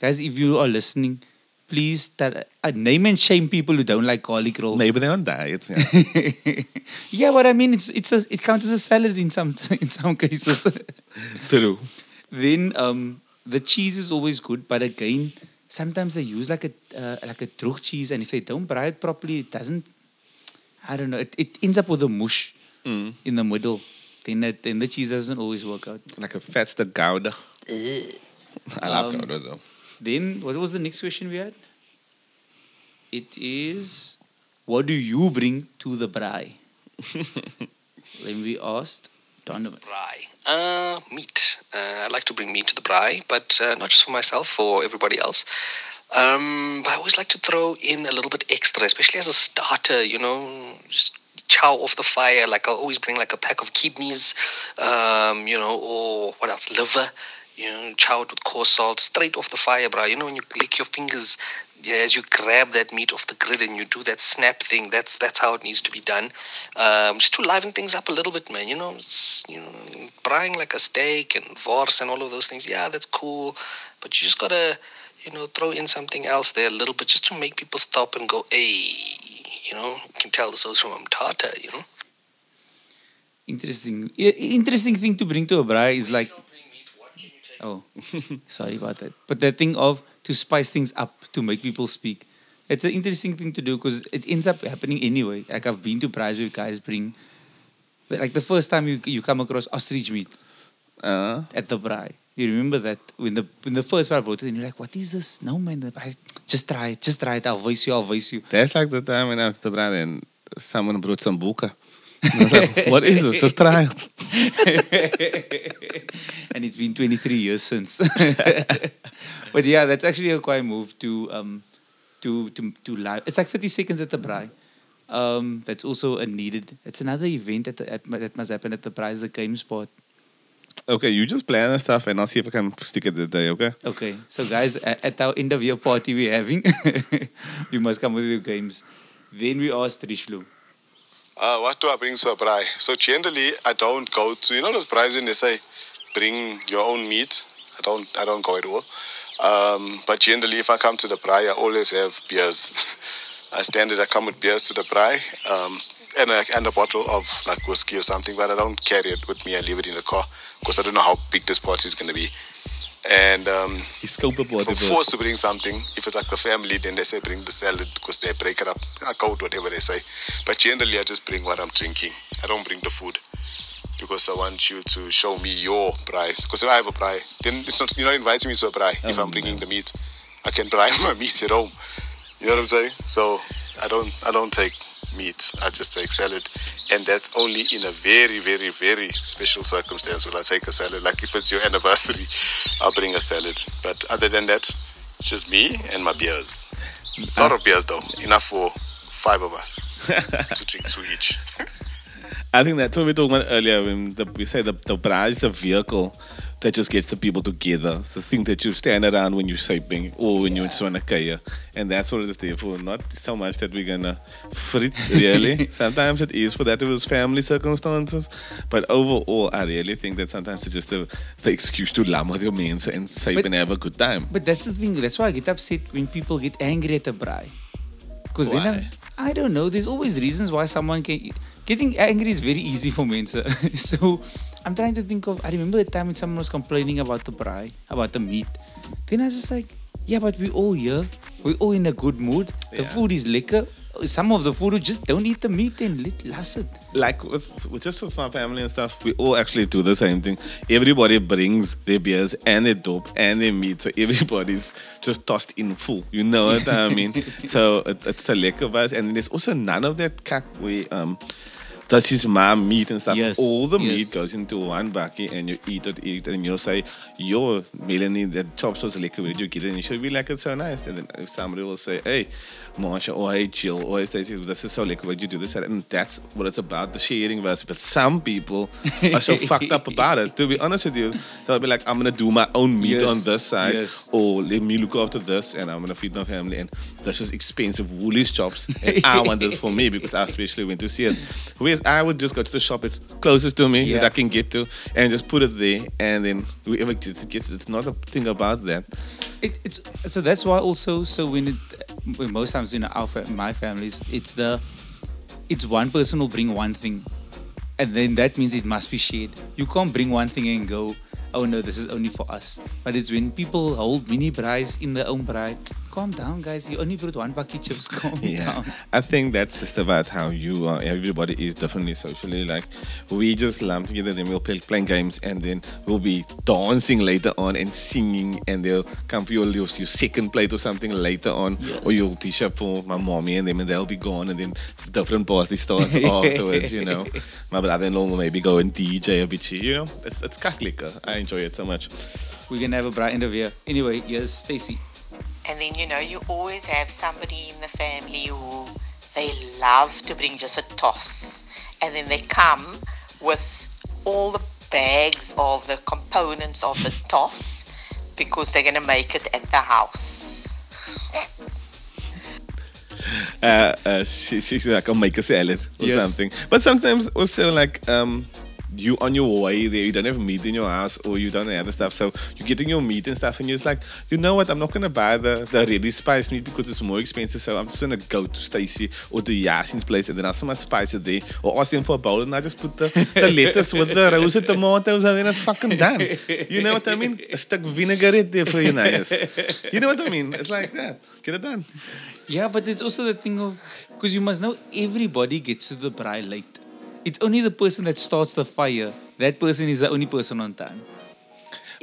guys. If you are listening, please tell, uh, name and shame people who don't like garlic roll. Maybe they're on diet. Yeah. yeah, but I mean, it's it's a, it counts as a salad in some in some cases. True. then um, the cheese is always good, but again, sometimes they use like a uh, like a droog cheese, and if they don't fry it properly, it doesn't. I don't know. It, it ends up with a mush Mm. in the middle. Then it, then the cheese doesn't always work out. Like a vetste gouda. I love Um, gouda though. Then what was the next question we had? It is, what do you bring to the braai? then we asked Donovan. Braai. Uh, meat. Uh, I like to bring meat to the braai, but uh, not just for myself, for everybody else. Um, but I always like to throw in a little bit extra, especially as a starter. You know, just chow off the fire. Like I'll always bring like a pack of kidneys, um, you know, or what else? Liver. You know, chow it with coarse salt straight off the fire, bro. You know, when you lick your fingers as you grab that meat off the grill and you do that snap thing, that's that's how it needs to be done. Um, just to liven things up a little bit, man. You know, it's, you know, frying like a steak and wors and all of those things. Yeah, that's cool, but you just gotta, you know, throw in something else there a little bit just to make people stop and go, hey, you know, you can tell this was from Tata, you know. Interesting. Interesting thing to bring to a braai is like, oh, sorry about that. But the thing of to spice things up to make people speak. It's an interesting thing to do because it ends up happening anyway. Like I've been to braais where guys bring, like the first time you you come across ostrich meat Uh, at the braai. You remember that when the when the first part brought it, and you're like, "What is this?" No man, the braai- just try it, just try it. I'll voice you, I'll voice you. that's like the time when I was to brand and someone brought some buka. I was like, what is this? Just try it. and it's been 23 years since. but yeah, that's actually a quite move to um to to to live. It's like 30 seconds at the braai. Um, that's also a needed. It's another event at the, at, that must happen at the prize, the game spot. Okay, you just plan and stuff, and I'll see if I can stick it that day. Okay. Okay, so guys, at, at our end of year party we're having, you must come with your games. Then we asked Richelieu. Uh, what do I bring to a braai? So generally, I don't go to you know those braais when they say bring your own meat. I don't I don't go at all. Um, but generally, if I come to the braai, I always have beers. I standard I come with beers to the braai, um, and a, and a bottle of like whiskey or something. But I don't carry it with me. I leave it in the car because I don't know how big this party is going to be. And um, You scope up what if I'm forced to bring something, if it's like the family, then they say bring the salad because they break it up. I go with whatever they say. But generally, I just bring what I'm drinking. I don't bring the food. because I want you to show me your price. Because if I have a braai, then it's not you're not inviting me to a braai if Oh, I'm bringing the meat. I can braai my meat at home. You know what I'm saying? So I don't I don't take meat. I just take salad, and that's only in a very very very special circumstance will I take a salad. Like if it's your anniversary, I'll bring a salad. But other than that, it's just me and my beers. A lot of beers though, enough for five of us to drink two each. I think that's what we talked about earlier when the, we say the, the braai is the vehicle that just gets the people together. The thing that you stand around when you're shaping or when you're in a kaya. And that's what it's there for. Not so much that we're gonna frit really. sometimes it is for that it was family circumstances. But overall I really think that sometimes it's just the, the excuse to lam with your mates and But- and have a good time. But that's the thing. That's why I get upset when people get angry at a braai. Because then I'm? I don't know. There's always reasons why someone can. Getting angry is very easy for men, sir. so I'm trying to think of. I remember the time when someone was complaining about the braai, about the meat. Then I was just like, yeah, but we all here. We're all in a good mood. The Yeah. food is lekker. Some of the food, we just don't eat the meat and let lass it. like with, with just with my family and stuff, we all actually do the same thing. Everybody brings their beers and their dope and their meat, so everybody's just tossed in full. You know what I mean? so it's, it's a lekker buzz, and there's also none of that kak where um. Does his mom meat and stuff? Yes, All the meat goes into one bucket and you eat it, eat it, and you'll say, Yo, Melanie, that chops was lekker. Where did you get it? And you should be like, It's so nice. And then somebody will say, Hey, Marsha, or hey, Jill, or hey, Stacey, this is so lekker. Why'd you do this? And that's what it's about the sharing verse. But some people are so fucked up about it. To be honest with you, they'll be like, I'm to do my own meat Yes, on this side, yes. or let me look after this, and I'm to feed my family. And this is expensive Woolies chops. And I want this for me because I especially went to see it. Whereas I would just go to the shop that's closest to me that I can get to and just put it there. And then whoever gets it, gets it. It's not a thing about that. It, it's so that's why also so when it when most times in our fa- my families it's the it's one person will bring one thing and then that means it must be shared. You can't bring one thing and go oh no this is only for us. But it's when people hold mini braais in their own braai calm down guys you only brought one bucket chips calm Yeah, down I think that's just about how you are. Everybody is differently socially. Like we just lump together, then we'll play playing games, and then we'll be dancing later on and singing, and they'll come for your your, your second plate or something later on, yes. or Yes. your t-shirt for my mommy, and them, and they'll be gone, and then different party starts afterwards. You know, my brother-in-law will maybe go and DJ a bit. You know, it's it's kaklikker. I enjoy it so much. we're gonna have a bright interview. anyway here's Stacey And then, you know, you always have somebody in the family who they love to bring just a toss. And then they come with all the bags of the components of the toss because they're going to make it at the house. uh, uh, she, she's like, I'll make a salad or Yes. something. But sometimes also like um, you on your way there, you don't have meat in your house or you don't have the stuff. So you're getting your meat and stuff, and you're just like, you know what? I'm not gonna buy the the ready spiced meat because it's more expensive. So I'm just gonna go to Stacey or to Yaaseen's place, and then I'll some spice it there, or ask him for a bowl, and I just put the, the lettuce with the roasted tomatoes, and then it's fucking done. You know what I mean? A stick vinaigrette there for you, nice. You know what I mean? It's like that. Get it done. Yeah, but it's also the thing of because you must know everybody gets to the braai late. It's only the person that starts the fire. That person is the only person on time.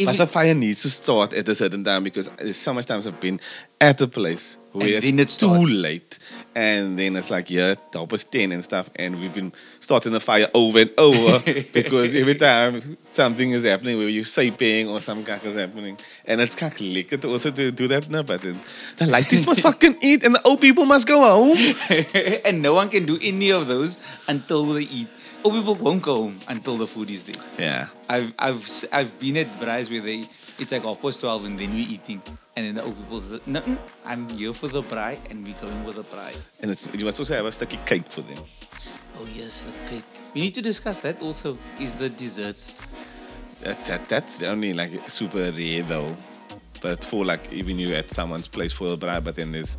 But the fire needs to start at a certain time because there's so much times I've been at a place where it's it too late. And then it's like, yeah, top is 10 and stuff. And we've been starting the fire over and over because every time something is happening where you're saping or some kak is happening. And it's of lekker to also to do that now. But then the ladies must fucking eat and the old people must go home. and no one can do any of those until they eat. Or people won't go home until the food is there. Yeah. I've I've I've been at braais where they it's like half past twelve and then we eating, and then the old people say, "No, mm, I'm here for the braai and we're going with the braai." And it's, you must also have a sticky cake for them. Oh yes, the cake. We need to discuss that also. Is the desserts? That, that that's only like super rare though. But for like even you at someone's place for a braai, but then there's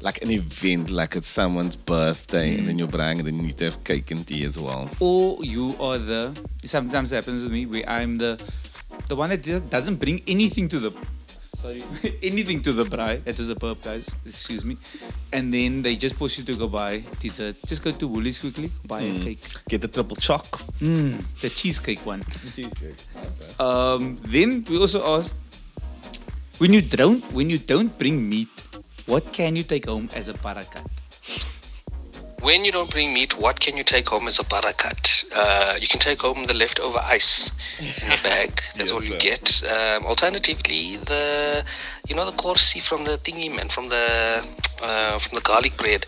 like an event, like it's someone's birthday, and then you're braaiing, and then you need to have cake and tea as well. or you are the sometimes it happens with me where I'm the the one that just doesn't bring anything to the sorry anything to the braai that is a burp guys excuse me and then they just push you to go buy dessert. Just go to Woolies quickly, buy a cake. Get the triple choc. Mm, the cheesecake one. Um, then we also asked when you don't when you don't bring meat, what can you take home as a barakat? When you don't bring meat, what can you take home as a barakat? Uh, you can take home the leftover ice in a bag. That's Yes, all you sir. get. Um, alternatively, the you know the corsi from the thingy man from the uh, from the garlic bread.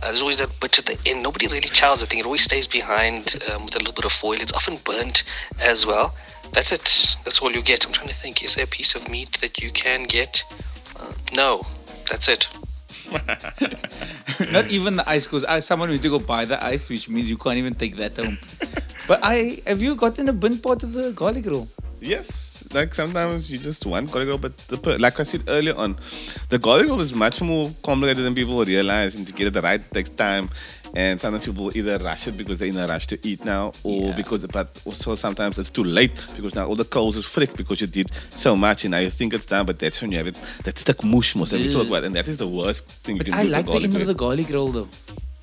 Uh, there's always that bit at the end. Nobody really chows the thing. It always stays behind um, with a little bit of foil. It's often burnt as well. That's it. That's all you get. I'm trying to think. Is there a piece of meat that you can get? Uh, no. That's it. Not even the ice, because someone need to go buy the ice, which means you can't even take that home. but I have you gotten a bin pot of the garlic roll? Yes, like sometimes you just want garlic roll, but the, like I said earlier on, the garlic roll is much more complicated than people realize, and to get it the right takes time. And sometimes people either rush it because they're in a rush to eat now, or Yeah. because, but also sometimes it's too late because now all the coals is frick because you did so much, and now you think it's done, but that's when you have it that stuck mush most of Ugh. about, and that is the worst thing you But can I do. to like the garlic end of the garlic roll though.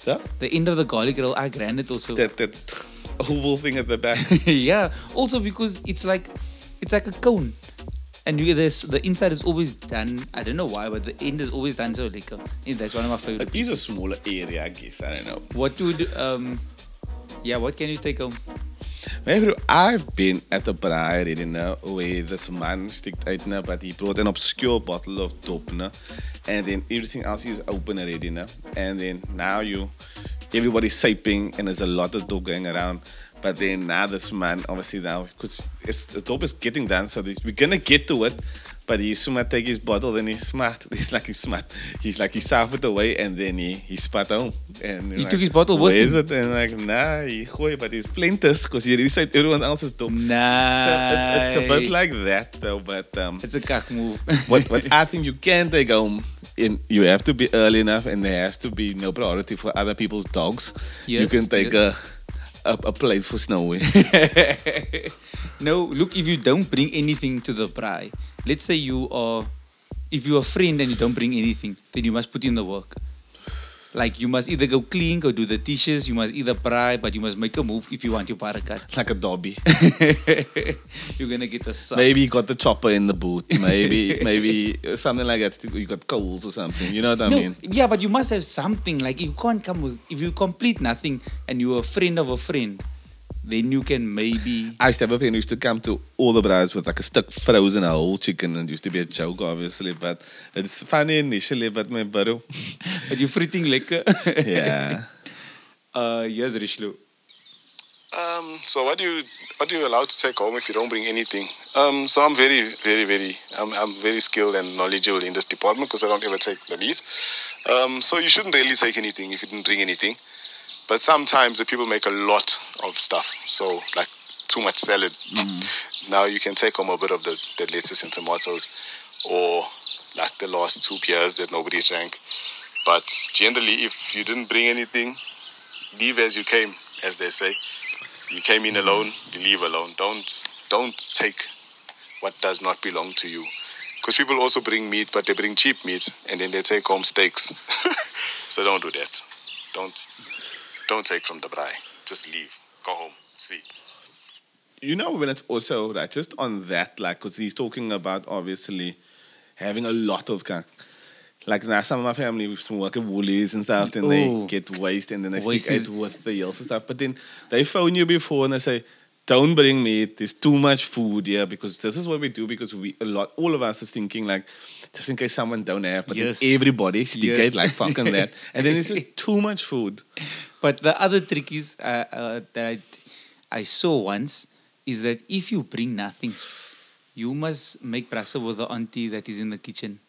Yeah? The end of the garlic roll, I grand it also. that that oval thing at the back. yeah. Also because it's like it's like a cone. And you this the inside is always done. I don't know why, but the end is always done so. Yeah, that's one of my favorite. it is a smaller area, I guess. I don't know. What would um yeah, what can you take home? Maybe I've been at a braai already now where this man sticked out now, but he brought an obscure bottle of dope now, and then everything else is open already now, and then now you everybody's saping and there's a lot of dope going around. But then now this man obviously now because it's, the dope is getting done, so we're gonna get to it. But he soon might take his bottle, and he's smart. He's like he's smart. He's like he salved it away, and then he he spat home. And He like, took his bottle with Where is him? it? And like nah, he gooi, but he's splinters because he said everyone else's dope. Nice. So it's, it's a bit like that though, but um, it's a cock move. what what I think you can take home, in you have to be early enough, and there has to be no priority for other people's dogs. you Yes, can take yes. a, a plate for Snowy. no, look, if you don't bring anything to the braai, let's say you are, if you're a friend and you don't bring anything, then you must put in the work. Like you must either go clean, go do the dishes, you must either braai, but you must make a move if you want your barakat. like a dobby. You're gonna get a suck. Maybe you got the chopper in the boot. Maybe maybe something like that. You got coals or something. You know what I no, mean? yeah, but you must have something. Like you can't come with if you complete nothing and you're a friend of a friend, then you can maybe I used to have a friend who used to come to all the brides with like a stuck frozen whole chicken and used to be a joke obviously, but it's funny initially, but my bro. but you're fritting lekker. Yeah. uh yes, Richelieu. Um, so what do you what are you allowed to take home if you don't bring anything? Um, so I'm very very very I'm, I'm very skilled and knowledgeable in this department because I don't ever take the meat. Um, so you shouldn't really take anything if you didn't bring anything. But sometimes the people make a lot of stuff, so like too much salad. Mm-hmm. now you can take home a bit of the, the lettuce and tomatoes, or like the last two pears that nobody drank. But generally, if you didn't bring anything, leave as you came, as they say. You came in alone, you leave alone. Don't don't take what does not belong to you. Because people also bring meat, but they bring cheap meat, and then they take home steaks. so don't do that. Don't don't take from the braai. Just leave. Go home. Sleep. You know, when it's also like just on that, like, because he's talking about obviously having a lot of kind like now some of my family used to work at Woolies and stuff, and they get waste and then they Waste stick is- out with the heels and stuff. But then they phone you before and they say, Don't bring meat, there's too much food here because this is what we do because we a lot all of us is thinking like just in case someone don't have, but then Yes. everybody stick Yes. like fucking that. And then it's just too much food. But the other trick is uh, uh, that I saw once is that if you bring nothing, you must make prasa with the auntie that is in the kitchen.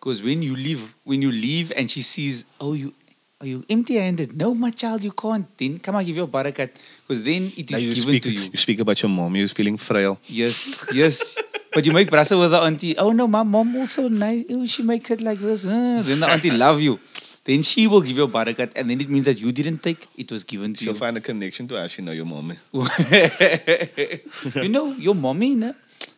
Because when you leave, when you leave and she sees, oh, you are you empty-handed? No, my child, you can't. Then come and give your barakat. Because then it is given speak to you. you speak about your mom, you're feeling frail. Yes, yes. But you make prasa with the auntie. Oh no, my mom also nice. Oh, she makes it like this. Uh, then the auntie love you. Then she will give you a barakat, and then it means that you didn't take. It was given to you. She'll find a connection to actually know your mommy. you know, your mommy, no?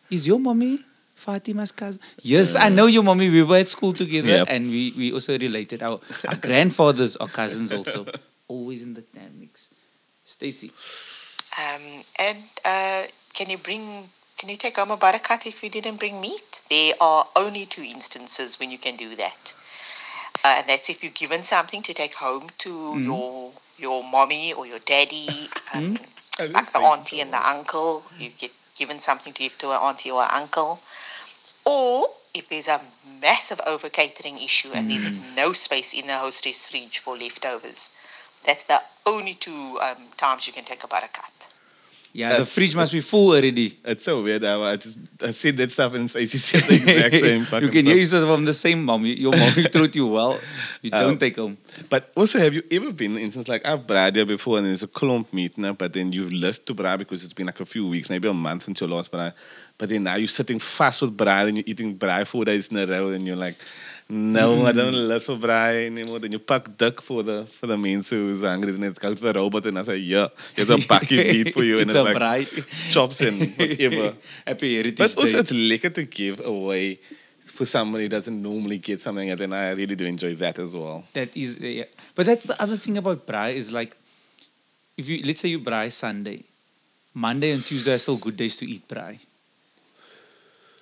Is your mommy Fatima's cousin. Yes, I know your mommy. We were at school together Yep. and we, we also related. Our, our grandfathers are cousins also. Always in the damn mix. Stacey. Um, and uh, can you bring? Can you take home a barakat if you didn't bring meat? There are only two instances when you can do that, uh, and that's if you're given something to take home to your your mommy or your daddy, um, I didn't like the auntie and the uncle. You get given something to give to an auntie or an uncle, or if there's a massive over catering issue and there's no space in the hostess fridge for leftovers. That's the only two um, times you can take about a barakat. Yeah, That's- the fridge must be full already. It's so weird. how I just I said that stuff and Stacey said the exact same. you fucking can hear stuff. yourself from the same mom. You- Your mom taught you well. You Oh. don't take home. But also, have you ever been, instance, like I've bride here before and there's a clump meet now, but then you've lost to bride because it's been like a few weeks, maybe a month since your last bride. But then now you're sitting fast with bride and you're eating bride four days in a row and you're like, no, I don't love for bride anymore. Then you pack duck for the for the men who's hungry and it goes to the robot and I say, yeah, here's a bucket meat for you. And it's it's, a like bride. chops and whatever. Happy Heritage But also, Day. it's lekker to give away for somebody who doesn't normally get something, and then I really do enjoy that as well. That is, uh, yeah. But that's the other thing about braai is like, if you let's say you braai Sunday, Monday and Tuesday are still good days to eat braai.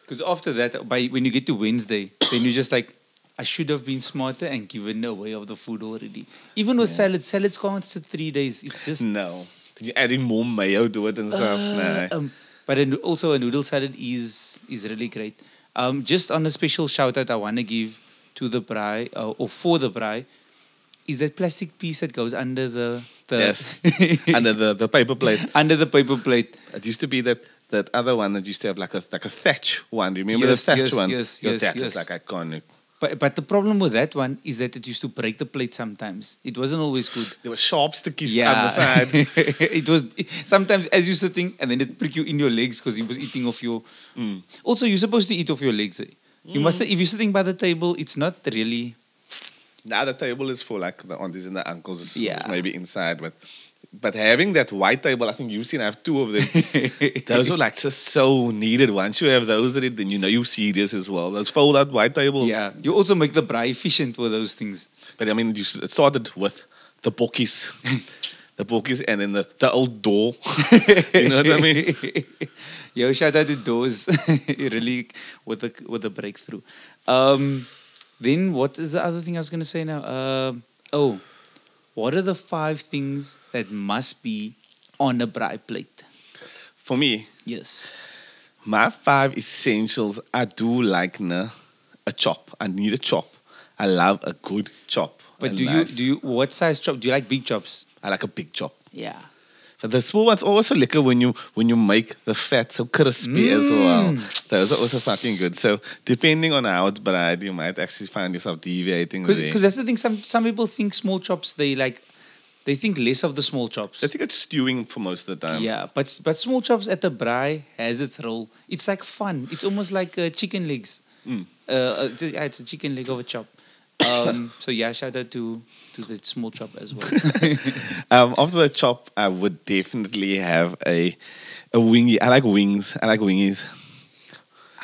Because after that, by when you get to Wednesday, then you're just like, I should have been smarter and given away of the food already. Even with salads, salads can't sit three days. It's just No. You're adding more mayo to it and stuff. Uh, nah. um, but a, also a noodle salad is is really great. Um, just on a special shout out, I want to give to the braai uh, or for the braai is that plastic piece that goes under the the Yes. Under the, the paper plate. under the paper plate. It used to be that that other one that used to have like a like a thatch one. Do you remember Yes, the thatch yes, one? yes, Yo, yes, that yes. is like iconic. But but the problem with that one is that it used to break the plate sometimes. It wasn't always good. There were sharp stickies on the side. it was sometimes as you're sitting and then it prick you in your legs because you was eating off your. Mm. Also, you're supposed to eat off your legs. Eh? You must. If you're sitting by the table, it's not really. now the table is for like the aunties and the uncles, Yeah. maybe inside, but but having that white table, I think you've seen. I have two of them. those are like just so needed. Once you have those, then you know you're serious as well. Those fold out white tables. Yeah, you also make the braai efficient for those things. But I mean, you, it started with the bookies, the bookies, and then the, the old door. you know what I mean? Yo, shout out to Doors, really with the with the breakthrough. Um, then what is the other thing I was gonna say now? Um, oh, what are the five things that must be on a braai plate? For me, Yes. my five essentials. I do like na, a chop. I need a chop. I love a good chop. But A do nice- you do you what size chop? Do you like big chops? I like a big chop. Yeah. But the small ones also lekker when you when you make the fat so crispy as mm. well. Those are also fucking good. So depending on how it's fried, you might actually find yourself deviating. Because that's the thing. Some some people think small chops. They like they think less of the small chops. I think it's stewing for most of the time. Yeah, but but small chops at the braai has its role. It's like fun. It's almost like uh, chicken legs. Mm. Uh, uh, it's, it's a chicken leg of a chop. Um, so yeah, shout out to to the small chop as well. Um, after the chop, I would definitely have a a wingy. I like wings. I like wingies.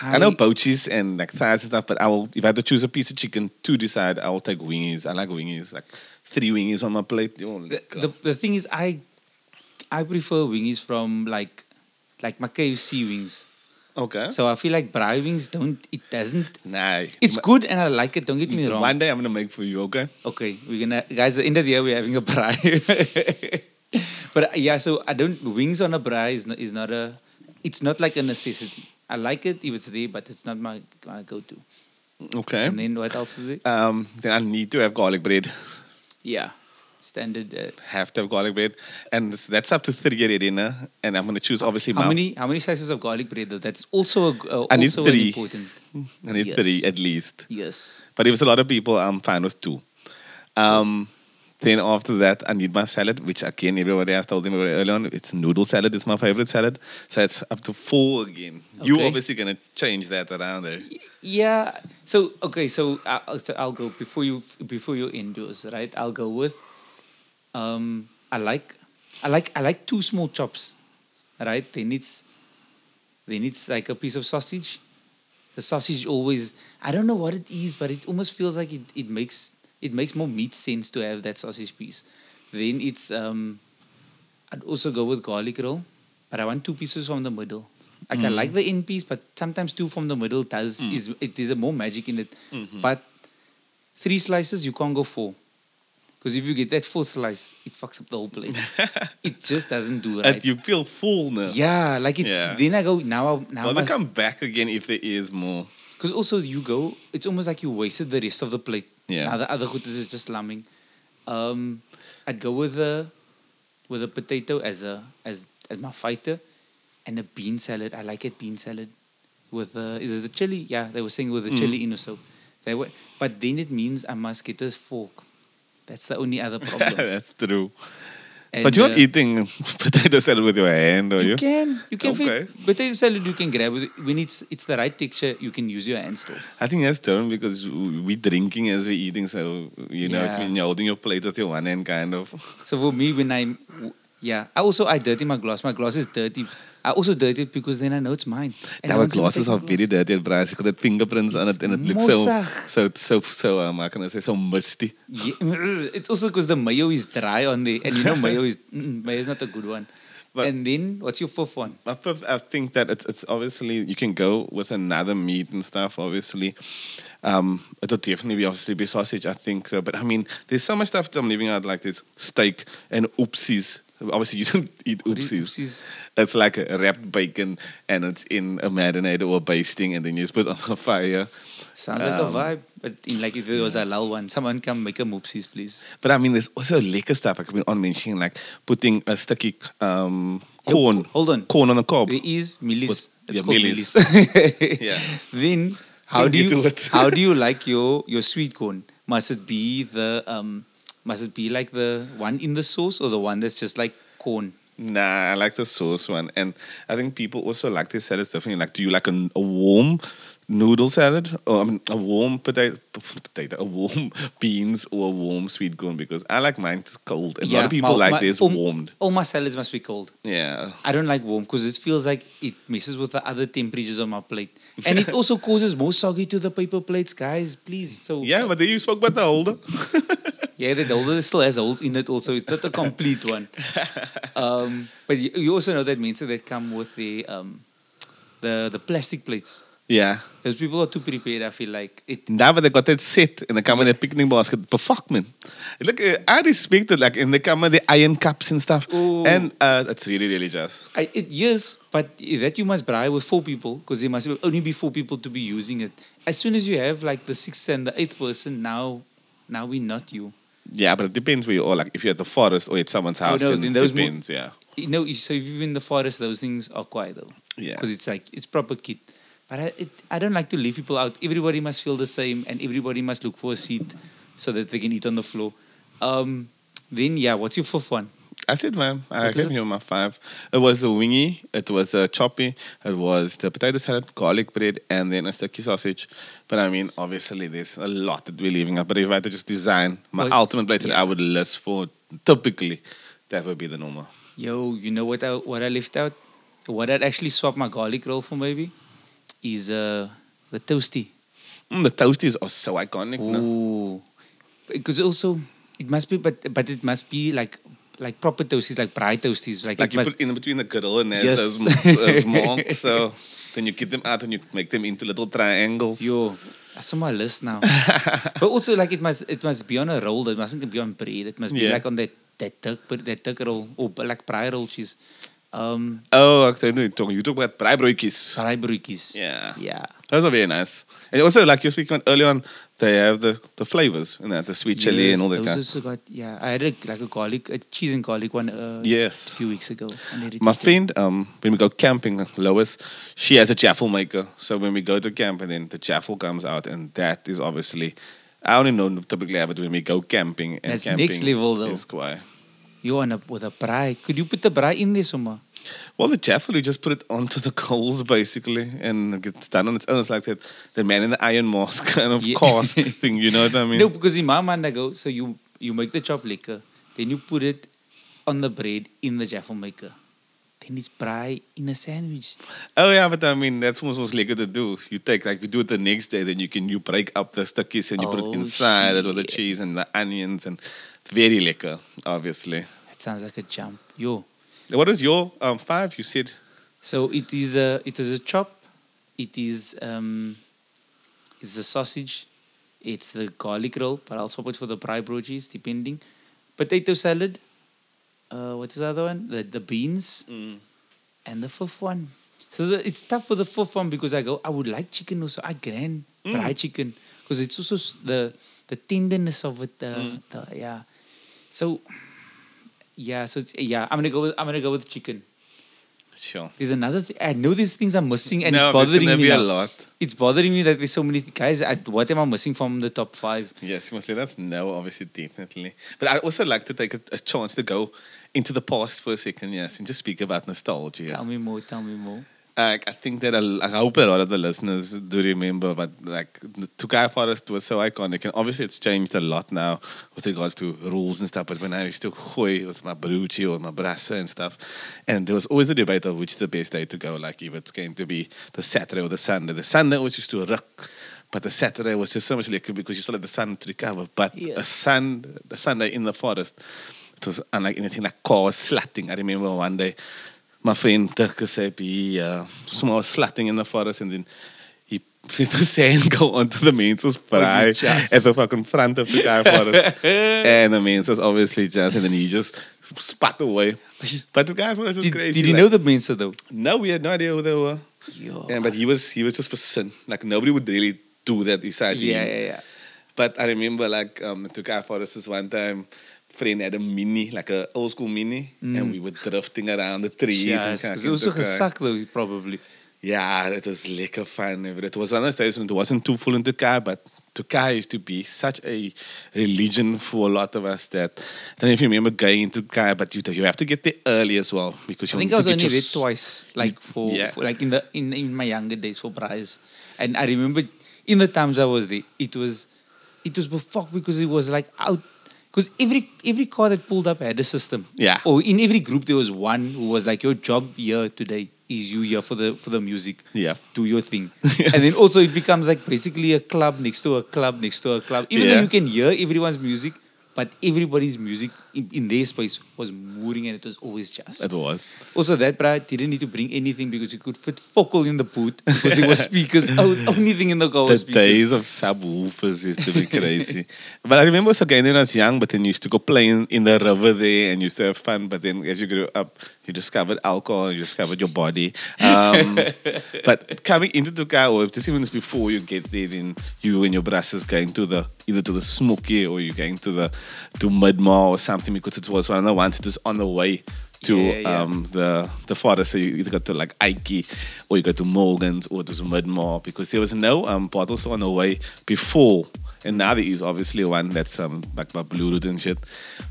I, know poaches and like thighs and stuff, but I will if I had to choose a piece of chicken to decide, I will take wingies. I like wingies, like three wingies on my plate. Oh, the, the the thing is, I I prefer wingies from like like my KFC wings. okay. So I feel like braai wings don't. It doesn't. nah, It's good and I like it. Don't get me wrong. One day I'm gonna make for you. Okay. Okay, we're gonna guys. At the end of the year, we're having a braai. but yeah, so I don't wings on a braai is not, is not a. It's not like a necessity. I like it if it's there, but it's not my, my go-to. Okay. And then what else is it? Um, then I need to have garlic bread. Yeah, standard. Uh, Have to have garlic bread, and this- that's up to three at dinner. And I'm gonna choose obviously. how my- many how many slices of garlic bread though? That's also a, uh, I need also three. important. I need Yes. three at least. Yes. But if it's a lot of people, I'm fine with two. Um, then after that, I need my salad, which again, everybody has told me very early on, it's noodle salad. It's my favorite salad. So it's up to four again. You Okay. obviously gonna change that around there. Yeah. So okay. So, I, so I'll go before you before you end yours, right? I'll go with. Um, I like, I like, I like two small chops, right? Then it's, then it's like a piece of sausage, the sausage always. I don't know what it is, but it almost feels like it, it makes it makes more meat sense to have that sausage piece. Then it's um, I'd also go with garlic roll, but I want two pieces from the middle. Like I mm. like the end piece, but sometimes two from the middle does mm. is it is a more magic in it. Mm-hmm. But three slices you can't go four. Because if you get that fourth slice, it fucks up the whole plate. it just doesn't do right. And you feel full now. Yeah, like it. Yeah. then I go now I- now Well, they must come back again if there is more. Because also you go it's almost like you wasted the rest of the plate. Yeah. Now the other goodies is just slamming. Um I'd go with a with a potato as a as as my fighter and a bean salad. I like it bean salad. With uh is it the chili? Yeah, they were saying with the chili in or so. They were but then it means I must get a fork. That's the only other problem. That's true. And, but you're not uh, eating potato salad with your hand, are you? You can, you can Okay. potato salad. You can grab it when it's it's the right texture. You can use your hand still. I think that's different because we're drinking as we're eating, so you know, you're holding your plate with your one hand, kind of. So for me, when I'm, yeah, I also I dirty my glass. My glass is dirty. I also dirty it because then I know it's mine. And Our glasses are very dirty, but it's got fingerprints on it, and it looks so, so, so, so, um, how can I say, so musty. Yeah, it's also because the mayo is dry on there, and you know mayo is mm, mayo is not a good one. But- and then what's your fourth one? My fifth, I think that it's it's obviously you can go with another meat and stuff. Obviously, um, it'll definitely be obviously be sausage. I think so. But I mean, there's so much stuff that I'm leaving out, like this steak and oopsies. Obviously, you don't eat oopsies. oopsies? It's like a wrapped bacon, and it's in a marinade or basting, and then you just put it on the fire. Sounds like a Um, vibe, but in like if it was a lull one, someone come make a moopsies, please. But I mean, there's also liquor stuff. I could be on mentioning like putting a sticky um, corn. co- hold on. corn on the cob. There is mielies. It's yeah, called mielies. mielies. Yeah. Then how do you it. how do you like your your sweet corn? Must it be the um must it be like the one in the sauce or the one that's just like corn? Nah, I like the sauce one, and I think people also like their salads differently. Like, do you like a, a warm noodle salad, or I mean, a warm potato, potato, a warm beans, or a warm sweet corn? Because I like mine cold, and a lot of people my- like my- theirs all- warmed. All my salads must be cold. Yeah, I don't like warm because it feels like it messes with the other temperatures on my plate, and it also causes more soggy to the paper plates, guys. Please, so yeah, but then you spoke about the holder. Yeah, the holder still has holes in it also. It's not a complete one. Um, but you, you also know that mense that come with the um, the the plastic plates. yeah. Those people are too prepared, I feel like. It Now they got that set and they come in a picnic basket. But fuck, man. Look, uh, I respect it. Like, and they come with the iron cups and stuff. Ooh. And uh, it's really, really just. I, it yes, but that you must buy with four people because there must only be four people to be using it. As soon as you have like the sixth and the eighth person, now now we not you. Yeah, but it depends where you are. Like, if you're at the forest or at someone's house, Oh, no, then those depends. yeah. You know, so if you're in the forest, those things are quiet though. Yeah. Because it's like it's proper kit. But I, it, I don't like to leave people out. Everybody must feel the same, and everybody must look for a seat so that they can eat on the floor. Um, then yeah, what's your fourth one? I said, man, I What gave you my five. It was a wingy, it was a tjoppie, it was the potato salad, garlic bread, and then a sticky sausage. But I mean, obviously, there's a lot that we're leaving out. But if I had to just design my Well, ultimate plate that. I would list for, typically, that would be the normal. Yo, you know what I what I left out? What I'd actually swap my garlic roll for maybe is uh the toasty. Mm, the toasties are so iconic. no? Ooh, because also it must be, but but it must be like like proper toasties, like braai toasties, like, Like you must, put in between the grill and there's Yes. those, those marks. So then you get them out and you make them into little triangles. Yo, that's on my list now. but also, like it must it must be on a roll. It mustn't be on bread. It must be Yeah. like on that that tuck that tuck roll or like braai roll cheese. Um, Oh, ek sê nou tog you talk about braaibroodjies. braai broodjies. Yeah. yeah. Those are very nice. And also, like you were speaking about earlier on, they have the, the flavors and that, the sweet chili Yes, and all that those kind. also got yeah. I had a, like a garlic, a cheese and garlic one. Uh, a Yes. few weeks ago. My friend, um, when we go camping, Lois, she has a jaffle maker. So when we go to camp, and then the jaffle comes out, and that is obviously, I only know typically have it when we go camping. And That's camping next level, though. Is quite. You on a with a braai? Could you put the braai in there somewhere? Well, the jaffle, you just put it onto the coals basically, and it gets done on its own. It's like that, the man in the iron mask kind of Yeah. cast thing, you know what I mean? No, because in my mind I go, so you you make the chop liquor, then you put it on the bread in the jaffle maker. then it's braai in a sandwich. Oh yeah, but I mean that's almost what's lekker to do. You take like we do it the next day, then you can you break up the stukkies and you put it Oh, inside it with the cheese and the onions and it's very lekker, obviously. It sounds like a jump. Yo. What is your um five? You said So it is a it is a chop. It is um it's a sausage. It's the garlic roll, but I'll swap it for the braai broodjies, depending. Potato salad. Uh, what is the other one? The the beans. And the fifth one. So the, it's tough for the fifth one because I go, I would like chicken also. I gran braai chicken because it's also the the tenderness of it. The, the yeah. So yeah, so it's yeah. I'm gonna go with I'm gonna go with chicken. sure. There's another thing. I know these things I'm missing, and no, it's bothering me be a now. lot. It's bothering me that there's so many th- guys. I, what am I missing from the top five? Yes, you must let us know, obviously, definitely. But I also like to take a, a chance to go into the past for a second, yes, and just speak about nostalgia. Tell me more. Tell me more. Like, I think that I hope a lot of the listeners do remember, but like the Tokai Forest was so iconic, and obviously it's changed a lot now with regards to rules and stuff. But when I used to gooi with my Baruchi or my brasse and stuff, and there was always a debate of which is the best day to go, like if it's going to be the Saturday or the Sunday. The Sunday always used to rock. But the Saturday was just so much liquor because you still had the sun to recover. But a sun, the Sunday in the forest, it was unlike anything like cars slatting. I remember one day, my friend Dirk said he uh, someone was slatting in the forest and then he let the sand go onto the men's braai Oh, at the fucking front of the guy forest. and the men's was obviously just, and then he just spat away. But the guy forest was Did, crazy. did you like- know the mense though? No, we had no idea who they were. Yo. Yeah, but he was he was just for sin. Like nobody would really do that besides yeah, him. yeah, yeah. But I remember like um Tokai Forest this one time friend had a mini, like a old school mini, and mm. we were drifting around the trees. and Yes, because it was so to Guy. gesak though, probably. Yeah, it was lekker fun. It was one of those days when it wasn't too full in Tokai, but Tokai used to be such a religion for a lot of us that I don't know if you remember going into Tokai, but you you have to get there early as well because I you think want I was only there twice, like for, Yeah. for like in the in in my younger days for prize, and I remember in the times I was there, it was it was fuck because it was like out because every every car that pulled up had a system. Yeah. Or in every group there was one who was like, your job here today is you here for the for the music. Yeah. Do your thing, and then also it becomes like basically a club next to a club next to a club. Even Yeah. though you can hear everyone's music. But everybody's music in, their space was moving and it was always just. It was. Also, that Brad didn't need to bring anything because you could fit focal in the boot because it was speakers. Only thing in the car The was speakers. days of subwoofers used to be crazy. but I remember also again when I was young, but then you used to go playing in, the river there and you used to have fun. But then as you grew up, you discovered alcohol and you discovered your body. Um, but coming into Tokai, or just even before you get there, then you and your brothers going to the either to the smoky or you're going to the to Mudmore or something because it was one of the ones that was on the way to Yeah, yeah. um the the forest. So you either go to like Ike or you go to Morgan's or to Mudmore because there was no um bottle store on the way before. And now there is obviously one that's um like by Blue Route and shit.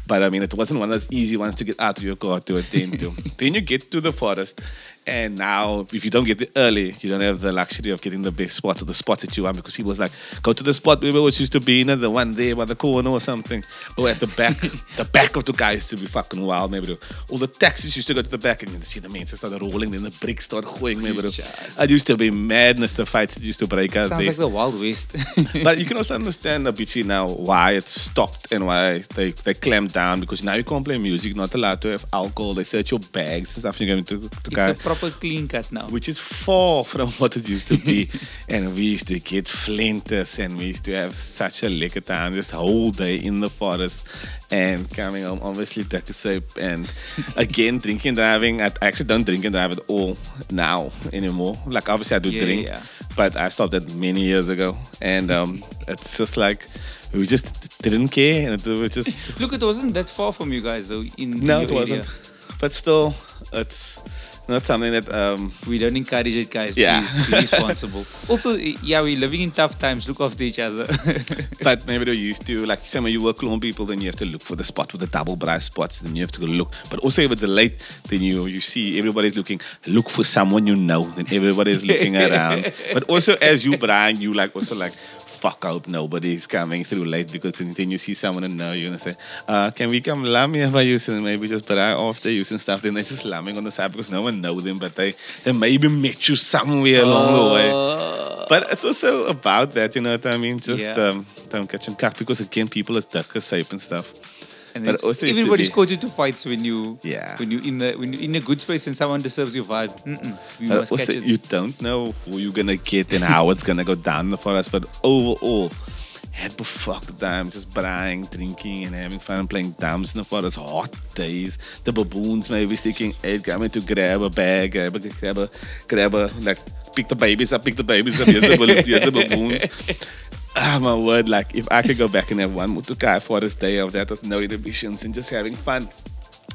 But I mean it wasn't one of those easy ones to get out of your car to attend to. then you get to the forest and now if you don't get it early, you don't have the luxury of getting the best spots or the spots that you want because people was like, go to the spot where which used to be, you know, the one there by the corner or something. Or at the back. the back of the guy used to be fucking wild, maybe. All the taxis used to go to the back and you see the men started rolling, then the bricks start going, maybe. It used to be madness, the fights that used to break out Sounds there. like the Wild West. but you can also understand a bit now why it stopped and why they, they clamped down because now you can't play music, not allowed to have alcohol. They search your bags and stuff. You're going to, to it's guy a proper clean cut now. which is far from what it used to be. and we used to get flinters and we used to have such a lekker time this whole day in the forest and coming home obviously a sip and again drinking and driving. I actually don't drink and drive at all now anymore. Like obviously I do Yeah, drink, yeah. but I stopped that many years ago. And um, it's just like we just didn't care and it was just Look, it wasn't that far from you guys though. In, in no your it wasn't. area. But still it's not something that um, We don't encourage it, guys. Yeah. Please be responsible. also, yeah, we're living in tough times. Look after each other. But maybe they're used to, like some of you work clone people, then you have to look for the spot with the double brass spots, then you have to go look. But also if it's late, then you you see everybody's looking, look for someone you know, then everybody's looking around. But also as you Brian, you like also like fuck, I hope nobody's coming through late because then you see someone and know you're gonna say, uh, can we come lam here by you and maybe just braai after you and stuff. Then they're just lamming on the side because no one knows them, but they, they maybe met you somewhere along the way. But it's also about that, you know what I mean? Just Yeah. um, don't catch and cut because again, people is dikker safe and stuff. And But also everybody's be- caught you to fights when you Yeah. when you in the when you in a good space and someone disturbs your vibe. You But must also, you don't know who you're gonna get and how it's gonna go down for us. But overall, had befucked time just buying, drinking, and having fun playing dams in the forest. Hot days. The baboons maybe sticking out, coming to grab a bag, grab a, grab a, grab a, like, pick the babies up, pick the babies up. Here's the, here's the baboons. Ah, my word, like, if I could go back and have one Mutukai Forest day of that with no inhibitions and just having fun.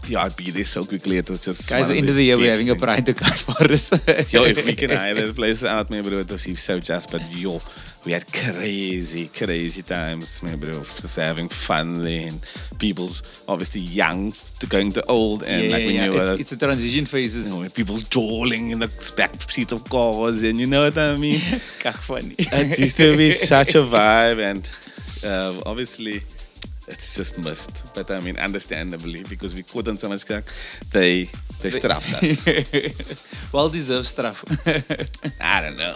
Yeah, I'd be there so quickly. It was just Guys, one the end of the year we're having a things. pride to car for us. Yo, if we can hire that place out, man, bro, it was so just. But yo, we had crazy, crazy times, man, bro. Just having fun there, and people's obviously young to going to old, and yeah, like when yeah. you were. It's, it's a transition phases. you know, people's jawling in the back seat of cars, and you know what I mean. it's kak funny. it used to be such a vibe, and uh, obviously it's just missed. But I mean, understandably, because we caught on so much crack, they they strapped us. well deserved stuff. I don't know.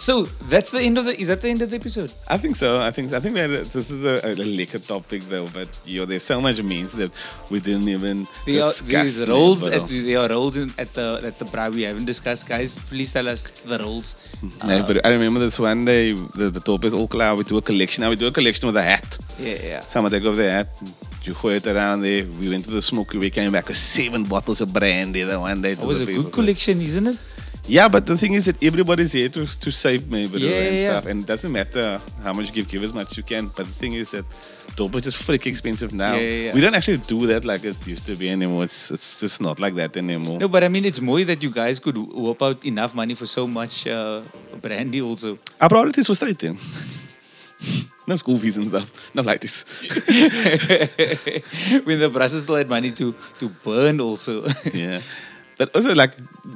So that's the end of the. Is that the end of the episode? I think so. I think I think we had a, this is a, a liquor topic though, but yo, there's so much means that we didn't even There are, discuss. there's in roles at bro. there are roles in, at the at the braai we haven't discussed, guys. Please tell us the roles. Mm-hmm. No, but I remember this one day the, the top is all. We do a collection. Now we do a collection with a hat. Yeah, yeah. Someone take off the hat. You throw it around there. We went to the smoky. We came back with seven bottles of brandy the one day. It was a people. good collection, isn't it? Yeah, but the thing is that everybody's here to, to save me, Yeah, and yeah, stuff. And it doesn't matter how much you give, give as much you can. But the thing is that dope is just freaking expensive now. Yeah. We don't actually do that like it used to be anymore. It's it's just not like that anymore. No, but I mean, it's more that you guys could whoop out enough money for so much uh, brandy also. Our priorities were straight then. no school fees and stuff. Not like this. when the brasses still had money to to burn also. yeah. But also like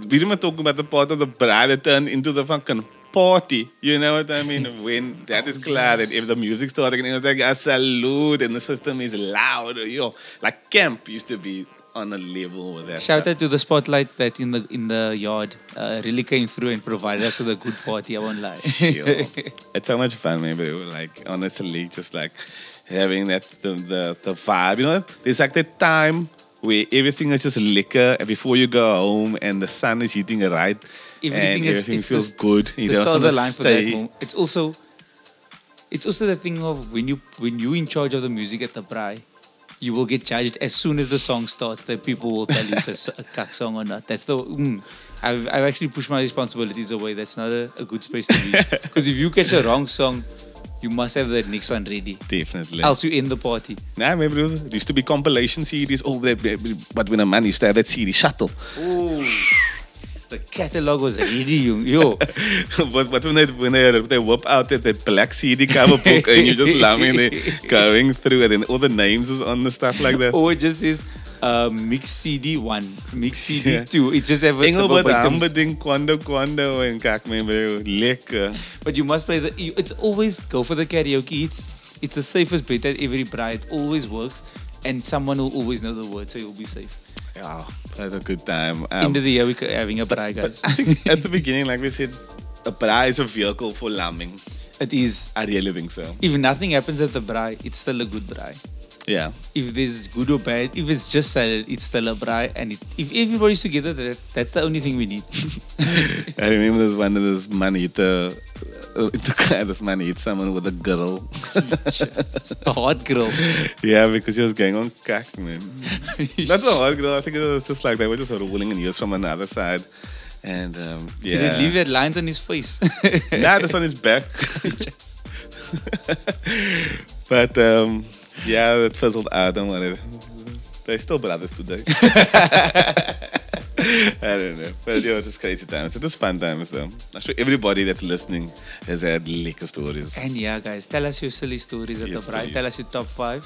we didn't talk about the part of the braai that turned into the fucking party. You know what I mean? When that is clear and if the music started and it was like a salute and the system is loud, yo, like camp used to be on a level with that. Shout out to the spotlight that in the in the yard uh, really came through and provided us with a good party. I won't lie. Yo, it's so much fun, man. But like honestly, just like having that the, the the vibe. You know, there's like the time where everything is just liquor and before you go home and the sun is hitting right. Everything and is everything feels the, good. You the stars align for that moment. It's also it's also the thing of when you when you in charge of the music at the braai, you will get judged as soon as the song starts. That people will tell you it's a kak song or not. That's the. Mm, I've, I've actually pushed my responsibilities away. That's not a, a good space to be. Because if you catch a wrong song, you must have the next one ready. Definitely. Else you end the party. Nah, maybe it was- it used to be compilation series. Oh, but when a man used to have that CD shuttle. Ooh. The catalog was ready, yo. yo. but, but when they when they, they whip out that, that black CD cover book and you just loving it going through it and all the names is on the stuff like that. Or it just says uh, mix CD one, mix CD Yeah. two. It just have a Engelbert. Humperdinck, Quando Quando en kijk me bro. Lekker. But you must play the. You, it's always go for the karaoke. It's it's the safest bet at every braai. Always works, and someone will always know the words, so you'll be safe. Yeah, that's a good time. Um, End of the year, we're having a braai, guys. At the beginning, like we said, a braai is a vehicle for lambing. it is. I really think so. If nothing happens at the braai, it's still a good braai. Yeah. If there's good or bad, if it's just salad, it's still a braai. And it, if everybody's together, that, that's the only thing we need. I remember this one of this man hit uh, uh, this man hit someone with a girl. a hot girl. yeah, because he was going on kak, man. Not a hot girl. I think it was just like they were just rolling and he was from another side. And um, yeah. Did it leave that lines on his face? nah, that's on his back. but um, yeah, that fizzled out. Don't worry. They're still brothers today. I don't know. But yeah, it was crazy times. It was fun times though. I'm sure everybody that's listening has had liquor stories. And yeah, guys, tell us your silly stories at Yes, the braai. please. Tell us your top five,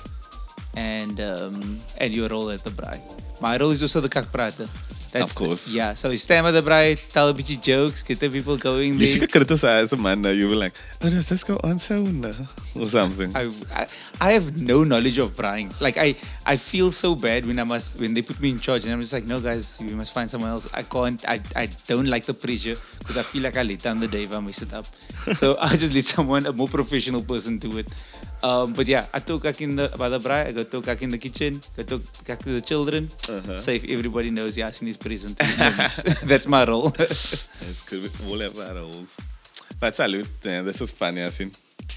and um, and your role at the braai. My role is also the kak prater. That's Of course. The, yeah. So at the braai, tell a bit of jokes, get the people going You should criticize a man uh, now. You were like, oh, does this go on sound? Uh, or something. I, I I have no knowledge of braaiing. Like I I feel so bad when I must when they put me in charge and I'm just like no guys we must find someone else. I can't I, I don't like the pressure because I feel like I let down the day if I mess it up. So I just let someone a more professional person do it. Um, but yeah, I took back in the by the braai. I go to back in the kitchen. Go to back to the children. Uh-huh. Safe. Everybody knows Yaaseen is present. in the mix. That's my role. That's good. We all have our roles. But salute. Yeah, this was fun, Yaaseen.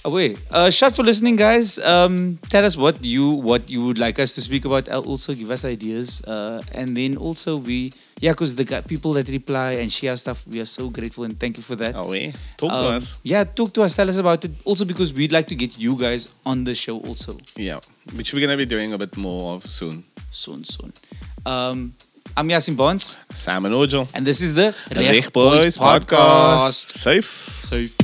Away. Uh, shout for listening, guys. Um, tell us what you what you would like us to speak about. Also, give us ideas. Uh, and then also we yeah, because the guy, people that reply and share stuff, we are so grateful and thank you for that. Away. Talk to Um, us. Yeah, talk to us. Tell us about it. Also, because we'd like to get you guys on the show also Yeah. Which we're to be doing a bit more of soon. soon, soon. Um, I'm Yaaseen Barnes, Sam and Ojal. and this is the Reg Boys podcast. Safe. Safe.